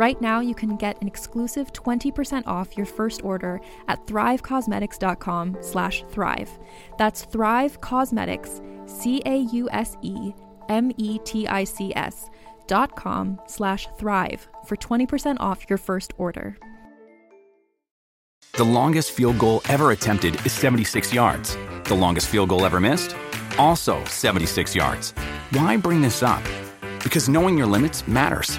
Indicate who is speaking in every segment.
Speaker 1: Right now, you can get an exclusive 20% off your first order at thrivecausemetics.com slash thrive. That's Thrive Causemetics, C-A-U-S-E-M-E-T-I-C-S dot com slash thrive for 20% off your first order.
Speaker 2: The longest field goal ever attempted is 76 yards. The longest field goal ever missed? Also 76 yards. Why bring this up? Because knowing your limits matters,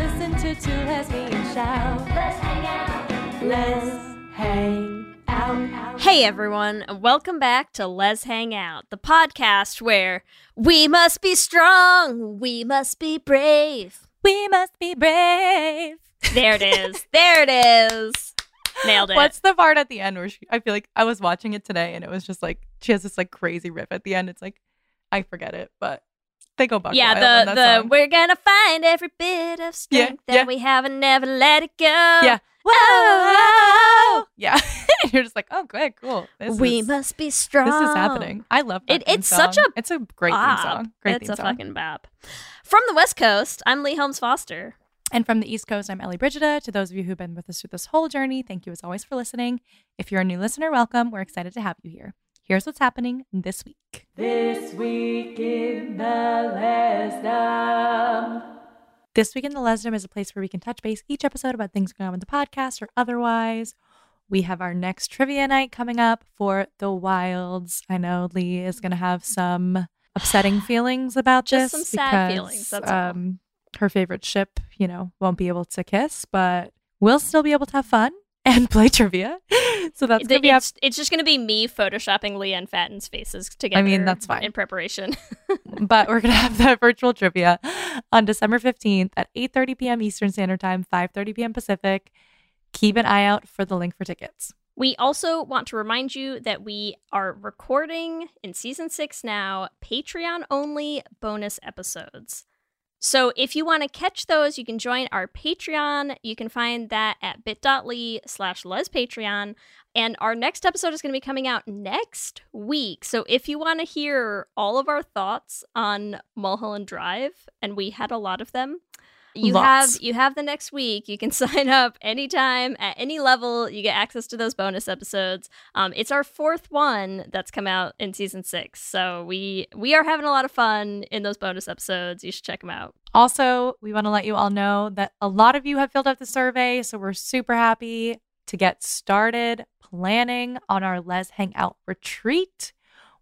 Speaker 3: to two lesbians shout.
Speaker 4: Let's hang out.
Speaker 3: Let's hang out.
Speaker 5: Hey everyone, welcome back to Lez Hang Out, the podcast where we must be strong, we must be brave.
Speaker 6: We must be brave.
Speaker 5: There it is. there it is. Nailed it.
Speaker 6: What's the part at the end where she, I feel like I was watching it today and it was just like she has this like crazy riff at the end. It's like I forget it, but they go buck
Speaker 5: yeah,
Speaker 6: wild
Speaker 5: the the
Speaker 6: song.
Speaker 5: we're gonna find every bit of strength that
Speaker 6: yeah.
Speaker 5: we have and never let it go.
Speaker 6: yeah.
Speaker 5: Oh,
Speaker 6: Yeah. You're just like, oh, good, cool. This
Speaker 5: we
Speaker 6: is,
Speaker 5: must be strong.
Speaker 6: This is happening. I love that
Speaker 5: It- it's such a
Speaker 6: It's a great
Speaker 5: Bop.
Speaker 6: theme song. Great
Speaker 5: it's
Speaker 6: theme
Speaker 5: a fucking bop. From the West Coast, I'm Leigh Holmes Foster.
Speaker 6: And from the East Coast, I'm Ellie Brigida. To those of you who've been with us through this whole journey, thank you as always for listening. If you're a new listener, welcome. We're excited to have you here. Here's what's happening this week.
Speaker 3: This week in the Lezdom.
Speaker 6: This week in the Lezdom is a place where we can touch base each episode about things going on with the podcast or otherwise. We have our next trivia night coming up for the Wilds. I know Leigh is going to have some upsetting feelings about
Speaker 5: Just
Speaker 6: this
Speaker 5: some sad
Speaker 6: because
Speaker 5: feelings, that's all.
Speaker 6: um, her favorite ship, you know, won't be able to kiss, but we'll still be able to have fun and play trivia. So that's going to be up
Speaker 5: it's, it's just going to be me photoshopping Lee and Fatin's faces together.
Speaker 6: I mean, that's fine.
Speaker 5: In preparation.
Speaker 6: but we're gonna have that virtual trivia on December 15th at 8:30 p.m. Eastern Standard Time, 5:30 p.m. Pacific. Keep an eye out for the link for tickets.
Speaker 5: We also want to remind you that we are recording in season six now Patreon only bonus episodes. So if you want to catch those, you can join our Patreon. You can find that at bit.ly slash lezpatreon. And our next episode is going to be coming out next week. So if you want to hear all of our thoughts on Mulholland Drive, and we had a lot of them, you
Speaker 6: Lots.
Speaker 5: have you have the next week. You can sign up anytime at any level. You get access to those bonus episodes. Um, it's our fourth one that's come out in season six, so we we are having a lot of fun in those bonus episodes. You should check them out.
Speaker 6: Also, we want to let you all know that a lot of you have filled out the survey, so we're super happy to get started planning on our Lez Hangout retreat.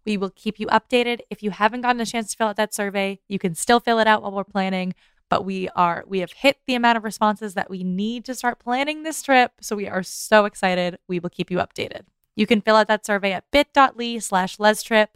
Speaker 6: We will keep you updated. If you haven't gotten a chance to fill out that survey, you can still fill it out while we're planning. But we are we have hit the amount of responses that we need to start planning this trip. So we are so excited. We will keep you updated. You can fill out that survey at bit.ly slash leztrip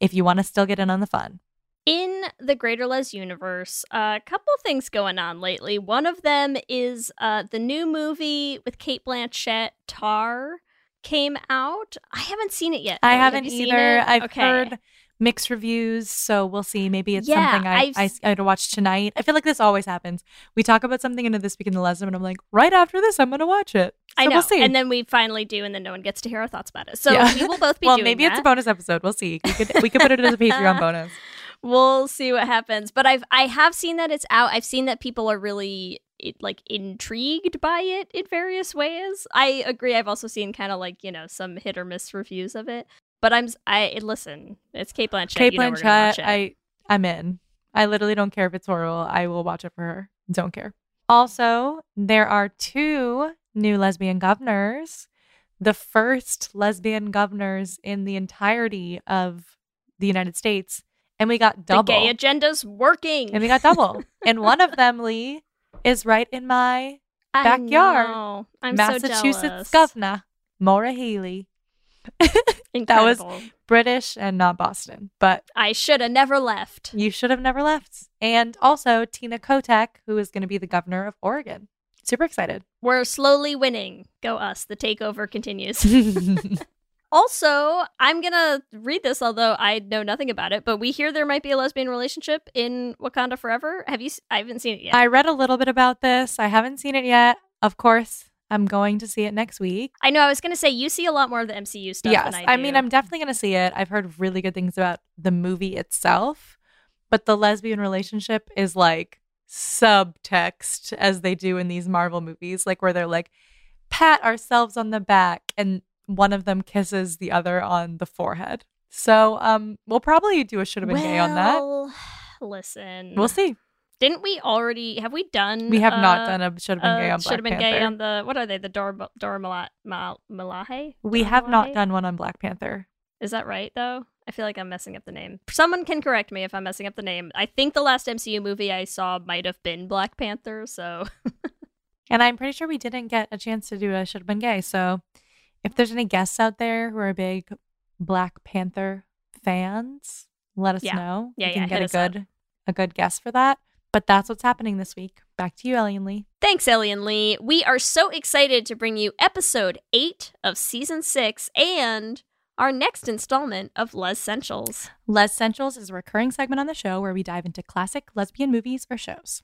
Speaker 6: if you want to still get in on the fun.
Speaker 5: In the Greater Les universe, a couple of things going on lately. One of them is uh, the new movie with Cate Blanchett, Tar, came out. I haven't seen it yet.
Speaker 6: I haven't
Speaker 5: seen
Speaker 6: either.
Speaker 5: it?
Speaker 6: I've
Speaker 5: Okay.
Speaker 6: heard mixed reviews, so we'll see. Maybe it's
Speaker 5: Yeah,
Speaker 6: something I, I, I to watch tonight. I feel like this always happens. We talk about something into this week in the lesson, and I'm like, right after this, I'm going to watch it.
Speaker 5: I know.
Speaker 6: We'll see.
Speaker 5: And then we finally do, and then no one gets to hear our thoughts about it. So
Speaker 6: Yeah.
Speaker 5: we will both be
Speaker 6: well, maybe it's a bonus episode. We'll see. We could we could put it as a Patreon bonus.
Speaker 5: we'll see what happens. But I've I have seen that it's out. I've seen that people are really it, like intrigued by it in various ways. I agree. I've also seen kind of like you know some hit or miss reviews of it. But I'm I listen. It's Cate Blanchett.
Speaker 6: Cate
Speaker 5: you know
Speaker 6: Blanchett. I I'm in. I literally don't care if it's horrible. I will watch it for her. Don't care. Also, there are two new lesbian governors. The first lesbian governors in the entirety of the United States, and we got
Speaker 5: the
Speaker 6: double.
Speaker 5: gay agenda's working.
Speaker 6: and we got double. and one of them, Leigh, is right in my
Speaker 5: I
Speaker 6: backyard.
Speaker 5: know. I'm so
Speaker 6: Massachusetts
Speaker 5: jealous.
Speaker 6: governor, Maura Healey.
Speaker 5: Incredible.
Speaker 6: was- British and not Boston, but
Speaker 5: I should have never left.
Speaker 6: you should have never left. And also Tina Kotek, who is going to be the governor of Oregon. Super excited.
Speaker 5: We're slowly winning. Go us. The takeover continues. Also, I'm gonna read this, although I know nothing about it. But we hear there might be a lesbian relationship in Wakanda Forever. Have you? I haven't seen it yet.
Speaker 6: I read a little bit about this. I haven't seen it yet. Of course, I'm going to see it next week.
Speaker 5: I know. I was gonna say you see a lot more of the MCU stuff.
Speaker 6: yes,
Speaker 5: than I, do.
Speaker 6: mean, I'm definitely going to see it. I've heard really good things about the movie itself, but the lesbian relationship is like subtext as they do in these Marvel movies, like where they're like, pat ourselves on the back and one of them kisses the other on the forehead. So, um, we'll probably do a should have been gay on that.
Speaker 5: Listen,
Speaker 6: We'll see.
Speaker 5: Didn't we already? Have we done?
Speaker 6: We have not
Speaker 5: uh,
Speaker 6: done a should have been gay on Black should
Speaker 5: have been
Speaker 6: Panther.
Speaker 5: gay on the what are they? The Dora Dora Mala- Mal- Malahe?
Speaker 6: we
Speaker 5: Dora
Speaker 6: have not done one on Black Panther.
Speaker 5: Is that right though? I feel like I'm messing up the name. Someone can correct me if I'm messing up the name. I think the last MCU movie I saw might have been Black Panther. So
Speaker 6: And I'm pretty sure we didn't get a chance to do a should have been gay. So if there's any guests out there who are big Black Panther fans, let us
Speaker 5: Yeah.
Speaker 6: know.
Speaker 5: Yeah,
Speaker 6: we can
Speaker 5: yeah,
Speaker 6: get a
Speaker 5: us up.
Speaker 6: good a good guest for that. But that's what's happening this week. Back to you, Ellie and Leigh.
Speaker 5: Thanks, Ellie and Leigh. We are so excited to bring you episode eight of season six and our next installment of Lez-ssentials.
Speaker 6: Les Essentials is a recurring segment on the show where we dive into classic lesbian movies or shows.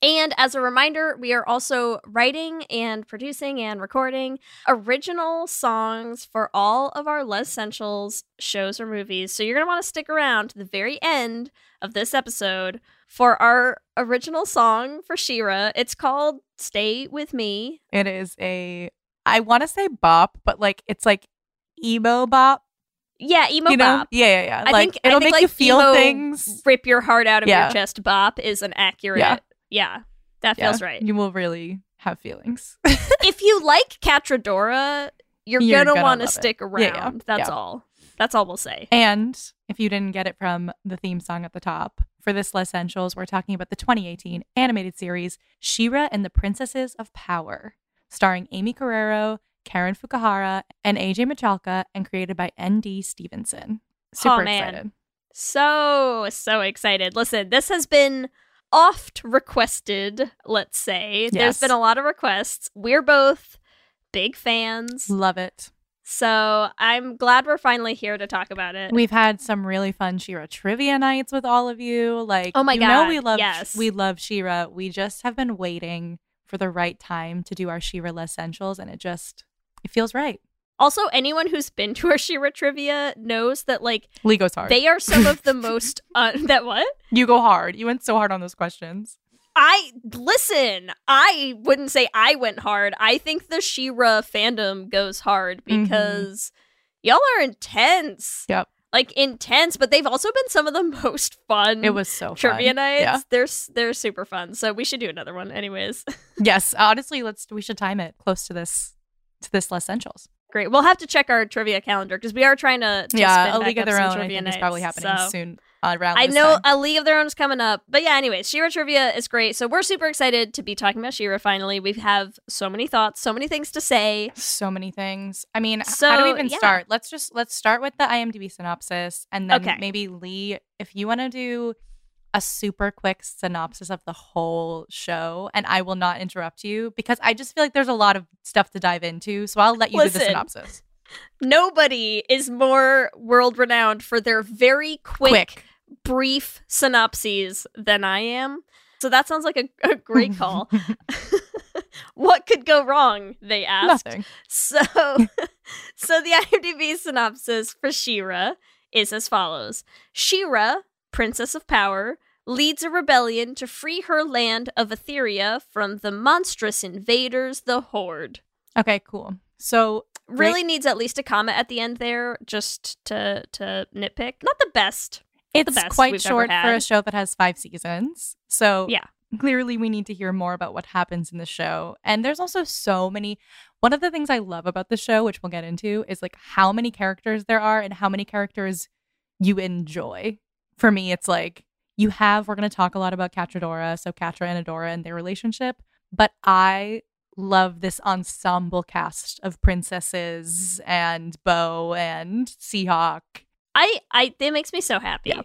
Speaker 5: And as a reminder, we are also writing and producing and recording original songs for all of our Lez-ssentials shows or movies. So you're going to want to stick around to the very end of this episode for our original song for She-Ra. It's called Stay With Me.
Speaker 6: It is a I want to say bop, but like it's like emo bop.
Speaker 5: Yeah, emo
Speaker 6: you know?
Speaker 5: bop.
Speaker 6: Yeah, yeah, yeah.
Speaker 5: I
Speaker 6: like
Speaker 5: think-
Speaker 6: it'll
Speaker 5: think,
Speaker 6: make you feel things.
Speaker 5: Rip your heart out of
Speaker 6: Yeah.
Speaker 5: your chest bop is an accurate.
Speaker 6: Yeah.
Speaker 5: Yeah, that
Speaker 6: Yeah,
Speaker 5: feels right.
Speaker 6: You will really have feelings.
Speaker 5: if you like Catradora, you're,
Speaker 6: You're
Speaker 5: gonna,
Speaker 6: gonna
Speaker 5: want to
Speaker 6: love it.
Speaker 5: stick
Speaker 6: Yeah,
Speaker 5: around.
Speaker 6: yeah,
Speaker 5: That's
Speaker 6: yeah.
Speaker 5: all. That's all we'll say.
Speaker 6: And if you didn't get it from the theme song at the top, for this Essentials, we're talking about the 2018 animated series She-Ra and the Princesses of Power, starring Aimee Carrero, Karen Fukuhara, and AJ Michalka, and created by N.D. Stevenson. Super
Speaker 5: Oh, man.
Speaker 6: excited.
Speaker 5: So, so excited. Listen, this has been oft requested, let's say. there's been a lot of requests. We're both big fans.
Speaker 6: Love it.
Speaker 5: So, I'm glad we're finally here to talk about it.
Speaker 6: We've had some really fun She-Ra trivia nights with all of you. Like,
Speaker 5: Oh my
Speaker 6: you know we love
Speaker 5: yes.
Speaker 6: we love She-Ra. We just have been waiting for the right time to do our She-Ra Essentials, and it just it feels right.
Speaker 5: Also, anyone who's been to our She-Ra trivia knows that, like,
Speaker 6: Leigh goes hard.
Speaker 5: they are some of the most. Uh, that what?
Speaker 6: You go hard. You went so hard on those questions.
Speaker 5: I listen. I wouldn't say I went hard. I think the She-Ra fandom goes hard
Speaker 6: Mhm.
Speaker 5: because y'all are intense.
Speaker 6: Yep.
Speaker 5: Like intense, but they've also been some of the most fun.
Speaker 6: It was so
Speaker 5: trivia
Speaker 6: fun.
Speaker 5: nights.
Speaker 6: Yeah.
Speaker 5: They're they're super fun. So we should do another one, anyways.
Speaker 6: Yes. Honestly, let's we should time it close to this to this less Essentials.
Speaker 5: Great. We'll have to check our trivia calendar because we are trying to, to
Speaker 6: yeah, a League of Their Own.
Speaker 5: Trivia
Speaker 6: is probably happening
Speaker 5: so-
Speaker 6: soon uh, around.
Speaker 5: I know
Speaker 6: time.
Speaker 5: a League of Their Own is coming up. But yeah, anyways, She-Ra Trivia is great. So we're super excited to be talking about She-Ra finally. We have so many thoughts, so many things to say.
Speaker 6: so many things. I mean, h- how
Speaker 5: So,
Speaker 6: do we even
Speaker 5: yeah.
Speaker 6: start? Let's just let's start with the IMDb synopsis, and then
Speaker 5: Okay.
Speaker 6: maybe Lee, if you want to do a super quick synopsis of the whole show and I will not interrupt you because I just feel like there's a lot of stuff to dive into. So I'll let you do the synopsis.
Speaker 5: Nobody is more world renowned for their very quick,
Speaker 6: Quick.
Speaker 5: brief synopses than I am. So that sounds like a, a great call. what could go wrong? They asked.
Speaker 6: Nothing.
Speaker 5: So, so the IMDb synopsis for She-Ra is as follows: She-Ra, Princess of Power, leads a rebellion to free her land of Etheria from the monstrous invaders, the Horde.
Speaker 6: Okay, cool. So
Speaker 5: Really needs at least a comma at the end there, just to to nitpick. Not the best.
Speaker 6: it's
Speaker 5: best
Speaker 6: quite short for a show that has five seasons. So
Speaker 5: Yeah.
Speaker 6: clearly we need to hear more about what happens in the show. And there's also so many one of the things I love about the show, which we'll get into, is like how many characters there are and how many characters you enjoy. For me, it's like you have we're gonna talk a lot about Catradora, so Catra and Adora and their relationship, but I love this ensemble cast of princesses mm-hmm. and Bow and Sea Hawk.
Speaker 5: I I it makes me so happy.
Speaker 6: Yeah.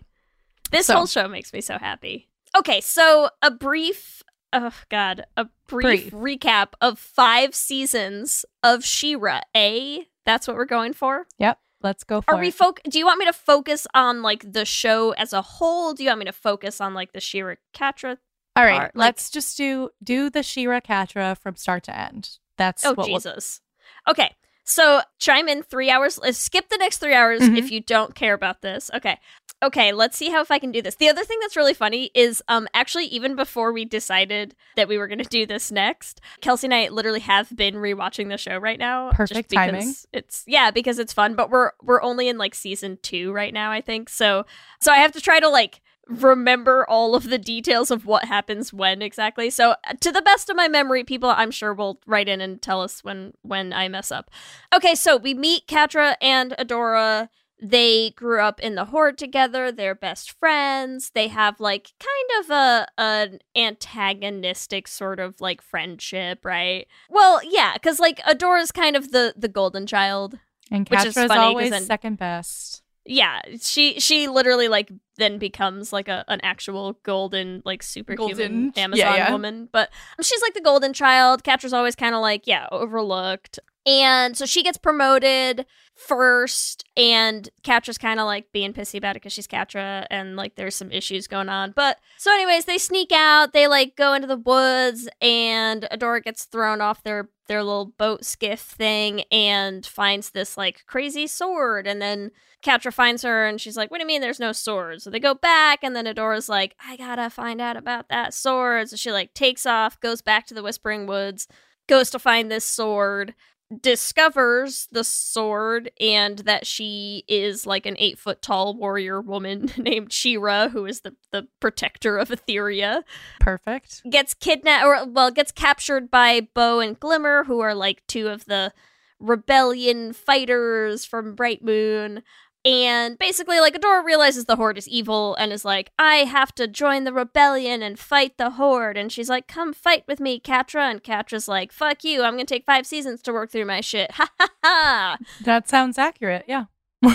Speaker 5: This
Speaker 6: So-
Speaker 5: whole show makes me so happy. Okay, so a brief oh god, a brief,
Speaker 6: Brief.
Speaker 5: recap of 5 seasons of She-Ra. A, that's what we're going for.
Speaker 6: Yep, let's go for
Speaker 5: Are we
Speaker 6: it.
Speaker 5: foc- do you want me to focus on like the show as a whole? Do you want me to focus on like the She-Ra Catra?
Speaker 6: All right,
Speaker 5: part,
Speaker 6: let's just do do the She-Ra Catra from start to end. That's
Speaker 5: Oh
Speaker 6: what we'll-
Speaker 5: Jesus. Okay. So chime in three hours. uh, Skip the next three hours
Speaker 6: Mhm.
Speaker 5: if you don't care about this. Okay. Okay, let's see how if I can do this. The other thing that's really funny is um actually even before we decided that we were gonna do this next, Kelsey and I literally have been rewatching the show right now. just
Speaker 6: Perfect
Speaker 5: because
Speaker 6: timing.
Speaker 5: It's yeah, because it's fun, but we're we're only in like season two right now, I think. So so I have to try to like remember all of the details of what happens when exactly. So uh, to the best of my memory, people I'm sure will write in and tell us when when I mess up. Okay, so we meet Catra and Adora. They grew up in the horde together. They're best friends. They have like kind of a an antagonistic sort of like friendship, right? Well, yeah, because like Adora's kind of the the golden child.
Speaker 6: and
Speaker 5: which is funny
Speaker 6: always
Speaker 5: then-
Speaker 6: second best.
Speaker 5: Yeah, she she literally like then becomes like a an actual golden like superhuman
Speaker 6: Golden-
Speaker 5: Amazon
Speaker 6: yeah.
Speaker 5: woman, but she's like the golden child. Catra's always kind of like yeah overlooked, and so she gets promoted first, and Catra's kind of like being pissy about it because she's Catra, and like there's some issues going on. But so anyways, they sneak out, they like go into the woods, and Adora gets thrown off their their little boat skiff thing and finds this like crazy sword, and then Catra finds her and she's like, What do you mean there's no sword? So they go back and then Adora's like, I gotta find out about that sword. So she like takes off, goes back to the Whispering Woods, goes to find this sword, discovers the sword and that she is like an eight foot tall warrior woman named She-Ra, who is the, the protector of Etheria
Speaker 6: Perfect.
Speaker 5: gets kidnapped or well gets captured by Bow and Glimmer, who are like two of the rebellion fighters from Bright Moon. And basically, like Adora realizes the Horde is evil and is like, I have to join the rebellion and fight the Horde. And she's like, Come fight with me, Catra. And Catra's like, Fuck you, I'm gonna take five seasons to work through my shit. Ha ha ha!
Speaker 6: That sounds accurate. Yeah.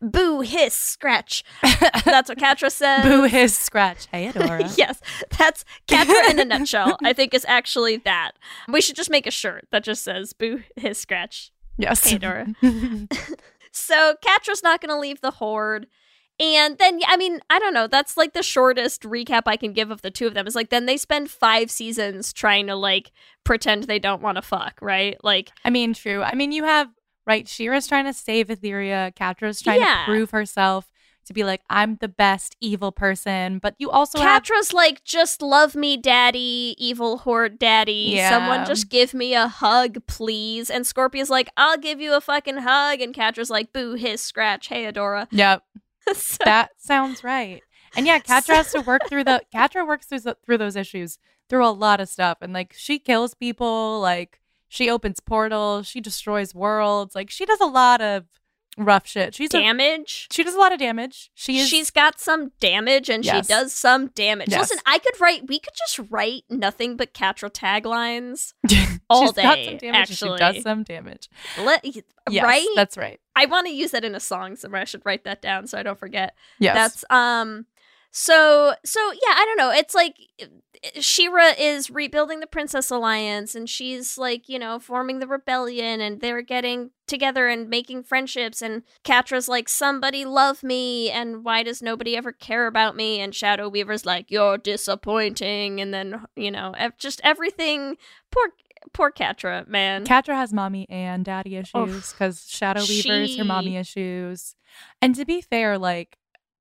Speaker 5: Boo, hiss, scratch. That's what Catra says.
Speaker 6: Boo his scratch. Hey Adora.
Speaker 5: yes, that's Catra in a nutshell. I think is actually that. We should just make a shirt that just says "Boo his scratch."
Speaker 6: Yes.
Speaker 5: Hey, Dora. So Catra's not going to leave the horde. And then, I mean, I don't know. That's like the shortest recap I can give of the two of them. Is like then they spend five seasons trying to like pretend they don't want to fuck, right? Like,
Speaker 6: I mean, true. I mean, you have right. She-Ra's trying to save Etheria. Catra's trying
Speaker 5: Yeah.
Speaker 6: to prove herself to be like, I'm the best evil person. But you also have
Speaker 5: Catra's like, just love me, daddy, evil horde daddy.
Speaker 6: Yeah.
Speaker 5: Someone just give me a hug, please. And Scorpia's like, I'll give you a fucking hug. And Catra's like, boo, hiss, scratch. Hey, Adora.
Speaker 6: Yep.
Speaker 5: So-
Speaker 6: That sounds right. And yeah, Catra has to work through the Catra works through through those issues through a lot of stuff, and like she kills people, like she opens portals, she destroys worlds, like she does a lot of rough shit. She's a,
Speaker 5: damage.
Speaker 6: she does a lot of damage. She is
Speaker 5: She's got some damage and
Speaker 6: Yes.
Speaker 5: she does some damage.
Speaker 6: Yes.
Speaker 5: Listen, I could write, we could just write nothing but Catra taglines. all day,
Speaker 6: some damage. and She
Speaker 5: actually.
Speaker 6: does some damage.
Speaker 5: Let,
Speaker 6: Yes,
Speaker 5: right?
Speaker 6: That's right.
Speaker 5: I want to use that in a song somewhere. I should write that down so I don't forget.
Speaker 6: Yes.
Speaker 5: That's um So so yeah, I don't know. It's like She-Ra is rebuilding the Princess Alliance and she's like, you know, forming the rebellion and they're getting together and making friendships and Catra's like somebody love me and why does nobody ever care about me and Shadow Weaver's like you're disappointing and then, you know, just everything poor poor Catra, man.
Speaker 6: Catra has mommy and daddy issues because Shadow Weaver's is her mommy issues. And to be fair, like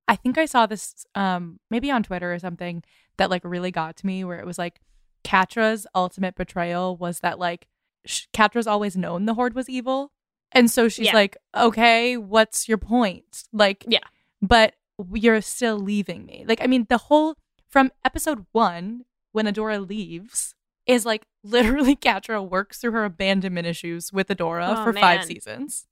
Speaker 6: I think I saw this um maybe on Twitter or something that like really got to me where it was like Catra's ultimate betrayal was that like sh- Catra's always known the Horde was evil. And so she's
Speaker 5: Yeah.
Speaker 6: like, okay, what's your point? Like,
Speaker 5: Yeah.
Speaker 6: but you're still leaving me. Like, I mean, the whole from episode one, when Adora leaves, is like literally Catra works through her abandonment issues with Adora
Speaker 5: Oh,
Speaker 6: for five seasons.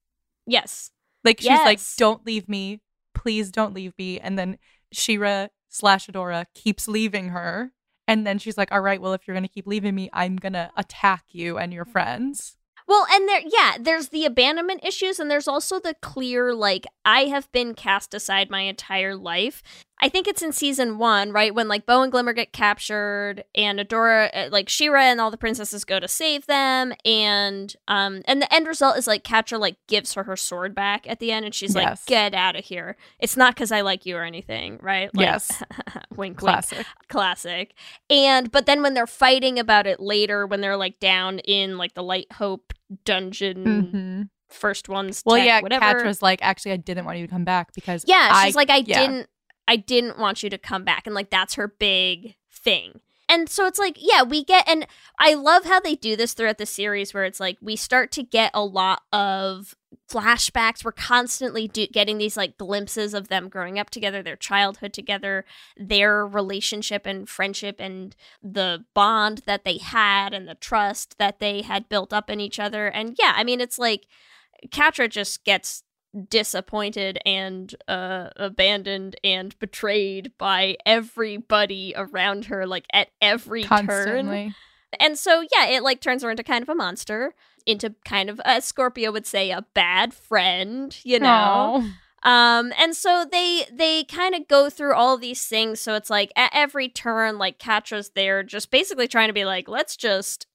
Speaker 5: yes.
Speaker 6: Like she's like, "Don't leave me, please don't leave me." And then She-Ra slash Adora keeps leaving her, and then she's like, "All right, well, if you're gonna keep leaving me, I'm gonna attack you and your friends."
Speaker 5: Well, and there, yeah, there's the abandonment issues, and there's also the clear, like, I have been cast aside my entire life. I think it's in season one, right? When, like, Bow and Glimmer get captured, and Adora, uh, like, She-Ra and all the princesses go to save them, and, um, and the end result is, like, Catra, like, gives her her sword back at the end, and she's like, get out of here. It's not because I like you or anything, right? Like,
Speaker 6: Yes.
Speaker 5: wink, wink
Speaker 6: Classic.
Speaker 5: classic and but then when they're fighting about it later when they're like down in like the light hope dungeon
Speaker 6: hmm
Speaker 5: first ones
Speaker 6: Well,
Speaker 5: tech,
Speaker 6: yeah,
Speaker 5: whatever
Speaker 6: Catra's like, "Actually, I didn't want you to come back because
Speaker 5: yeah she's
Speaker 6: I-
Speaker 5: like i
Speaker 6: yeah.
Speaker 5: didn't i didn't want you to come back and like that's her big thing. And so it's like yeah we get and i love how they do this throughout the series where it's like we start to get a lot of flashbacks. We're constantly do- getting these like glimpses of them growing up together their childhood together their relationship and friendship and the bond that they had and the trust that they had built up in each other. And yeah i mean it's like Catra just gets disappointed and uh, abandoned and betrayed by everybody around her, like at every turn.
Speaker 6: constantly.
Speaker 5: And so, yeah, it like turns her into kind of a monster, into kind of, as Scorpia would say, a bad friend, you know?
Speaker 6: Aw.
Speaker 5: Um, and so they they kind of go through all these things. So it's like at every turn, like Catra's there, just basically trying to be like, let's just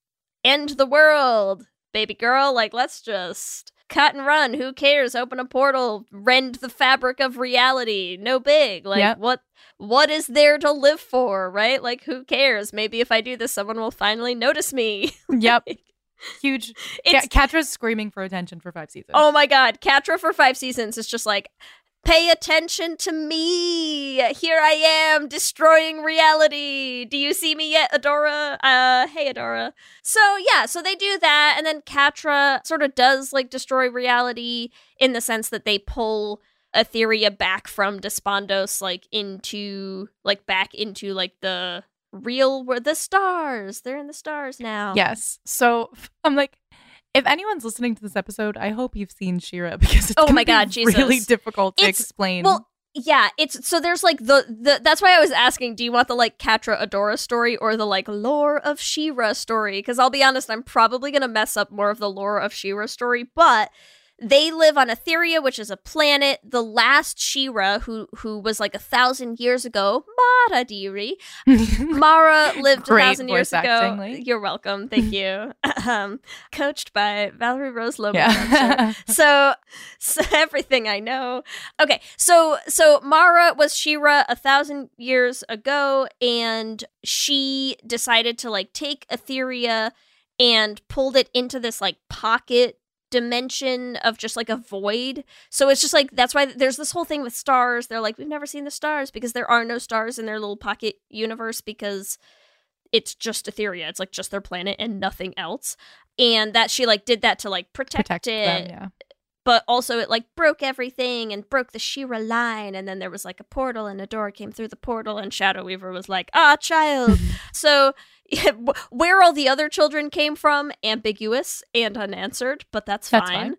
Speaker 5: end the world, baby girl. Like, let's just cut and run. Who cares? Open a portal, rend the fabric of reality. No big. Like,
Speaker 6: Yep.
Speaker 5: what what is there to live for? Right? Like, who cares? Maybe if I do this, someone will finally notice me.
Speaker 6: Yep. Huge.
Speaker 5: It's
Speaker 6: Catra's screaming for attention for five seasons.
Speaker 5: Oh my god, Catra for five seasons is just like, pay attention to me. Here I am destroying reality. Do you see me yet, Adora? Uh, hey, Adora. So yeah, so they do that, and then Catra sort of does like destroy reality in the sense that they pull Etheria back from Despondos, like into like back into like the real where the stars. They're in the stars now.
Speaker 6: Yes. So I'm like, if anyone's listening to this episode, I hope you've seen She-Ra because it's
Speaker 5: Oh my
Speaker 6: be
Speaker 5: God, Jesus.
Speaker 6: really difficult to
Speaker 5: It's-
Speaker 6: explain.
Speaker 5: Well, yeah, it's so there's like the the that's why I was asking, do you want the like Catra Adora story or the like lore of She-Ra story? Because I'll be honest, I'm probably gonna mess up more of the lore of She-Ra story, but they live on Etheria, which is a planet. The last She-Ra, who who was like a thousand years ago, Mara Diri, Mara lived a thousand years ago. You're welcome. Thank you. um, coached by Valerie Rose Lobo. Sure
Speaker 6: yeah.
Speaker 5: so, so everything I know. Okay, so so Mara was She-Ra a thousand years ago, and she decided to like take Etheria and pulled it into this like pocket dimension of just like a void. So it's just like that's why there's this whole thing with stars. They're like we've never seen the stars because there are no stars in their little pocket universe because it's just Etheria. It's like just their planet and nothing else. And that she like did that to like protect,
Speaker 6: Protect
Speaker 5: it
Speaker 6: them, yeah.
Speaker 5: But also it like broke everything and broke the She-Ra line and then there was like a portal and Adora came through the portal and Shadow Weaver was like, "Ah, child." so yeah, where all the other children came from ambiguous and unanswered, but that's fine.
Speaker 6: That's fine.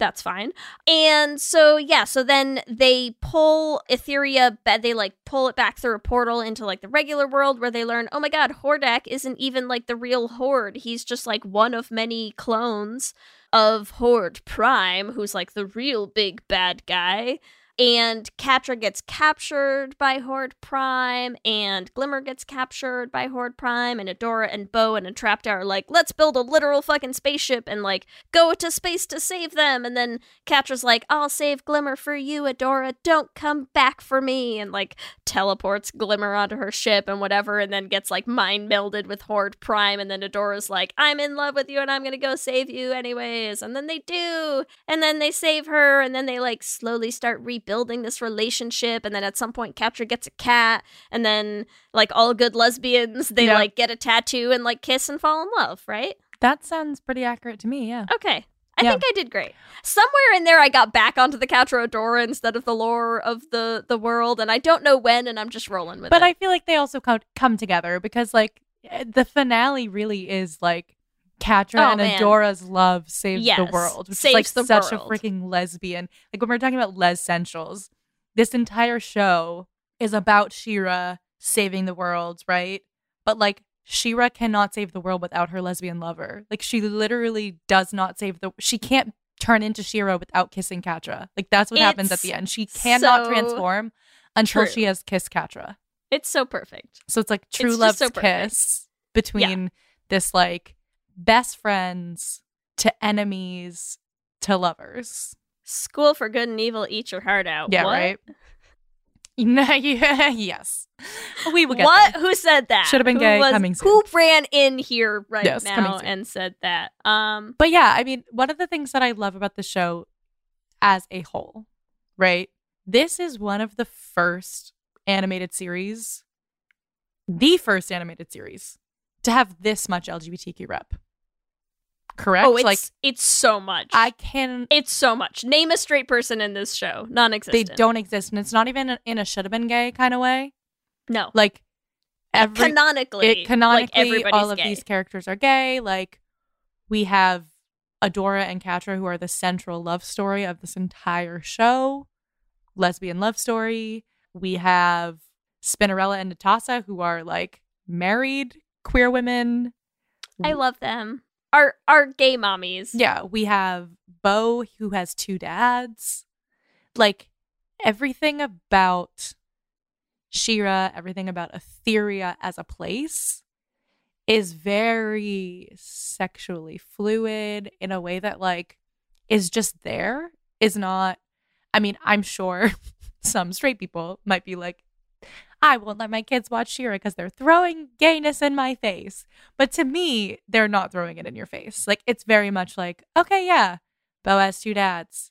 Speaker 5: That's fine. And so yeah, so then they pull Etheria, they like pull it back through a portal into like the regular world where they learn, "Oh my god, Hordak isn't even like the real Horde. He's just like one of many clones." of Horde Prime, who's like the real big bad guy. And Catra gets captured by Horde Prime, and Glimmer gets captured by Horde Prime, and Adora and Bow and Entrapta are like, let's build a literal fucking spaceship and like go to space to save them. And then Catra's like, I'll save Glimmer for you, Adora. Don't come back for me. And like teleports Glimmer onto her ship and whatever, and then gets like mind melded with Horde Prime. And then Adora's like, I'm in love with you and I'm gonna go save you anyways. And then they do. And then they save her, and then they like slowly start rebuilding this relationship. And then at some point, Catra gets a cat, and then like all good lesbians, they
Speaker 6: Yeah.
Speaker 5: like get a tattoo and like kiss and fall in love, right?
Speaker 6: That sounds pretty accurate to me. Yeah.
Speaker 5: Okay. I
Speaker 6: Yeah.
Speaker 5: think I did great. Somewhere in there, I got back onto the Catra Adora instead of the lore of the the world, and I don't know when, and I'm just rolling with
Speaker 6: But
Speaker 5: it.
Speaker 6: But I feel like they also come come together because like eh, the finale really is like Catra
Speaker 5: Oh,
Speaker 6: and
Speaker 5: man.
Speaker 6: Adora's love saves the world, which
Speaker 5: saves
Speaker 6: is like
Speaker 5: the
Speaker 6: such
Speaker 5: world.
Speaker 6: a freaking lesbian. Like when we're talking about Lez-ssentials, this entire show is about She-Ra saving the world, right? But like She-Ra cannot save the world without her lesbian lover. Like she literally does not save the. She can't turn into She-Ra without kissing Catra. Like that's what happens at the end. She cannot
Speaker 5: so
Speaker 6: transform until
Speaker 5: true.
Speaker 6: she has kissed Catra.
Speaker 5: it's so perfect.
Speaker 6: So it's like true
Speaker 5: just
Speaker 6: love's
Speaker 5: so
Speaker 6: kiss between this like best friends to enemies to lovers.
Speaker 5: School for good and evil, eat your heart out.
Speaker 6: Yeah,
Speaker 5: What?
Speaker 6: right. Yes. We will get
Speaker 5: what? Who said that?
Speaker 6: Should've been
Speaker 5: Who
Speaker 6: gay,
Speaker 5: was-
Speaker 6: coming soon.
Speaker 5: Who ran in here right
Speaker 6: Yes,
Speaker 5: now and said that? Um,
Speaker 6: But yeah, I mean, one of the things that I love about the show as a whole, right? This is one of the first animated series, the first animated series to have this much LGBTQ rep. Correct?
Speaker 5: oh, it's
Speaker 6: like
Speaker 5: it's so much.
Speaker 6: I can
Speaker 5: it's so much. Name a straight person in this show. Non-existent.
Speaker 6: They don't exist and it's not even in a should have been gay kind of way.
Speaker 5: No.
Speaker 6: Like every
Speaker 5: canonically,
Speaker 6: it canonically
Speaker 5: like
Speaker 6: all of
Speaker 5: gay.
Speaker 6: these characters are gay like we have adora and Catra, who are the central love story of this entire show lesbian love story we have spinnerella and Netossa who are like married queer women
Speaker 5: I love them. Our our gay mommies.
Speaker 6: yeah we have Bow who has two dads like everything about She-Ra, everything about Etheria as a place is very sexually fluid in a way that like is just there is not I mean, I'm sure some straight people might be like I won't let my kids watch She-Ra because they're throwing gayness in my face. But to me, they're not throwing it in your face. Like it's very much like, okay, yeah, Bow has two dads.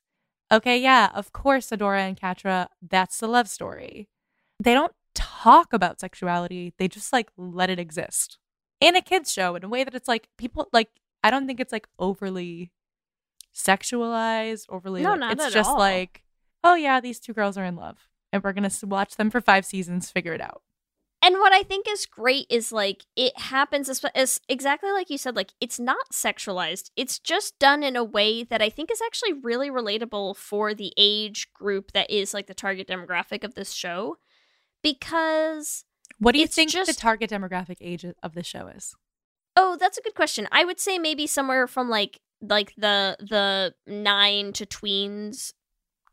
Speaker 6: Okay, yeah, of course, Adora and Catra. that's the love story. They don't talk about sexuality, they just like let it exist in a kids' show in a way that it's like people like, I don't think it's like overly sexualized, overly.
Speaker 5: No,
Speaker 6: like-
Speaker 5: not
Speaker 6: It's
Speaker 5: at
Speaker 6: just
Speaker 5: all.
Speaker 6: like, oh, yeah, these two girls are in love and we're going to watch them for five seasons, figure it out.
Speaker 5: And what I think is great is like it happens as, as exactly like you said, like it's not sexualized. It's just done in a way that I think is actually really relatable for the age group that is like the target demographic of this show. Because
Speaker 6: What do you think the target demographic age of the show is?
Speaker 5: oh, that's a good question. I would say maybe somewhere from like like the the nine to tweens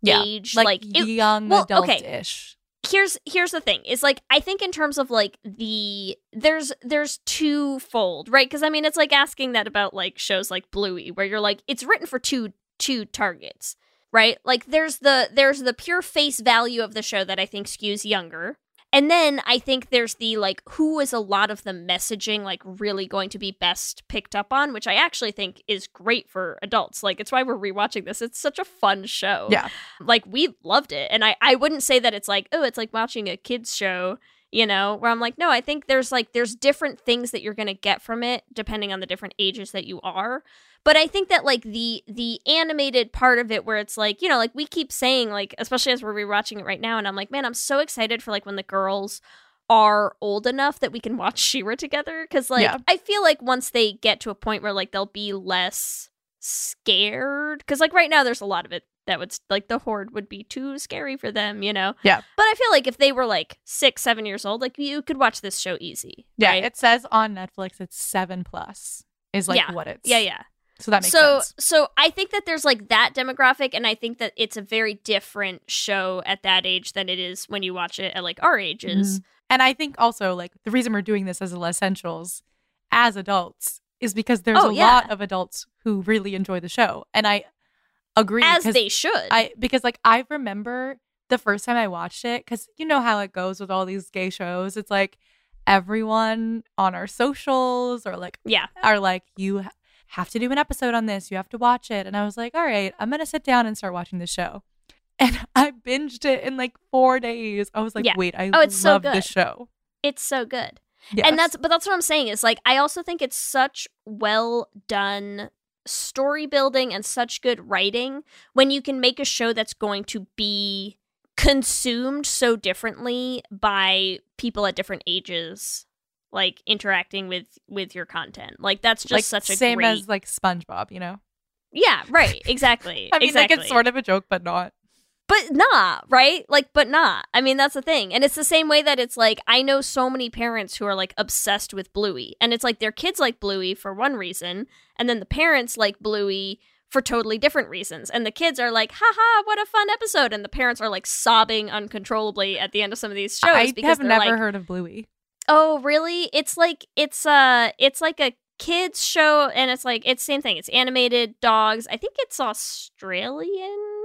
Speaker 6: Yeah,
Speaker 5: age.
Speaker 6: Like,
Speaker 5: Like, it,
Speaker 6: young
Speaker 5: well, okay.
Speaker 6: adult-ish.
Speaker 5: here's here's the thing is like i think in terms of like the there's there's twofold right because i mean it's like asking that about like shows like bluey where you're like it's written for two two targets right like there's the there's the pure face value of the show that i think skews younger and then i think there's the like who is a lot of the messaging like really going to be best picked up on which i actually think is great for adults. Like it's why we're rewatching this. It's such a fun show.
Speaker 6: Yeah.
Speaker 5: like we loved it. And i i wouldn't say that it's like oh it's like watching a kids show you know where i'm like no i think there's like there's different things that you're going to get from it depending on the different ages that you are but i think that like the the animated part of it where it's like you know like we keep saying like especially as we're rewatching it right now and i'm like man i'm so excited for like when the girls are old enough that we can watch She-Ra together because like
Speaker 6: Yeah.
Speaker 5: I feel like once they get to a point where like they'll be less scared because like right now there's a lot of it that would like the horde would be too scary for them you know
Speaker 6: Yeah.
Speaker 5: but I feel like if they were like six seven years old like you could watch this show easy
Speaker 6: Yeah,
Speaker 5: right?
Speaker 6: it says on Netflix it's seven plus is like
Speaker 5: Yeah.
Speaker 6: what it's
Speaker 5: yeah yeah
Speaker 6: So that makes
Speaker 5: so
Speaker 6: sense.
Speaker 5: so I think that there's like that demographic and I think that it's a very different show at that age than it is when you watch it at like our ages.
Speaker 6: Mhm. And I think also like the reason we're doing this as essentials as adults is because there's
Speaker 5: Oh,
Speaker 6: a
Speaker 5: yeah.
Speaker 6: lot of adults who really enjoy the show. And I agree
Speaker 5: As they should.
Speaker 6: I because like I remember the first time I watched it cuz you know how it goes with all these gay shows. It's like everyone on our socials or like
Speaker 5: yeah.
Speaker 6: are like you have to do an episode on this. You have to watch it. And I was like, "All right, I'm going to sit down and start watching the show." And I binged it in like 4 days. I was like,
Speaker 5: Yeah.
Speaker 6: "Wait, I
Speaker 5: Oh, it's so
Speaker 6: love
Speaker 5: good.
Speaker 6: this show."
Speaker 5: It's so good.
Speaker 6: Yes.
Speaker 5: And that's but that's what I'm saying is like I also think it's such well done story building and such good writing when you can make a show that's going to be consumed so differently by people at different ages like interacting with with your content. Like that's just
Speaker 6: like
Speaker 5: such a
Speaker 6: same
Speaker 5: great
Speaker 6: as like SpongeBob, you know.
Speaker 5: Yeah, right. Exactly.
Speaker 6: I mean,
Speaker 5: exactly.
Speaker 6: like it's sort of a joke, but not.
Speaker 5: But not right? Like but not. I mean that's the thing. And it's the same way that it's like i know so many parents who are like obsessed with bluey. And it's like their kids like bluey for one reason and then the parents like bluey for totally different reasons. And the kids are like haha what a fun episode. And the parents are like sobbing uncontrollably at the end of some of these shows
Speaker 6: I
Speaker 5: because
Speaker 6: have never
Speaker 5: like
Speaker 6: heard of Bluey.
Speaker 5: oh really? It's like it's uh it's like a kids show and it's like it's same thing. It's animated dogs. I think it's australian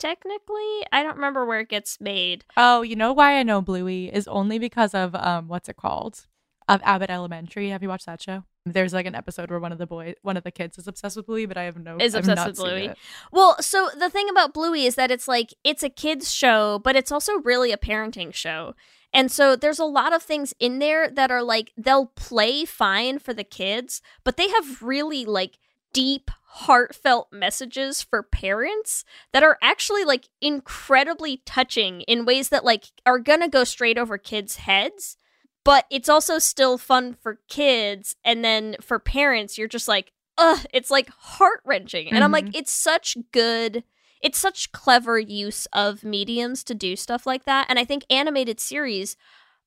Speaker 5: technically i don't remember where it gets made
Speaker 6: Oh, you know why I know Bluey is only because of um what's it called? Of Abbott Elementary. Have you watched that show? There's like an episode where one of the boys, one of the kids is obsessed with Bluey, but I have no
Speaker 5: Is
Speaker 6: I've
Speaker 5: obsessed with Bluey. well so the thing about bluey is that it's like it's a kids show but it's also really a parenting show and so there's a lot of things in there that are like they'll play fine for the kids but they have really like deep heartfelt messages for parents that are actually like incredibly touching in ways that like are gonna go straight over kids heads but it's also still fun for kids and then for parents you're just like ugh it's like heart-wrenching and i'm like
Speaker 6: Mhm.
Speaker 5: it's such good it's such clever use of mediums to do stuff like that and i think animated series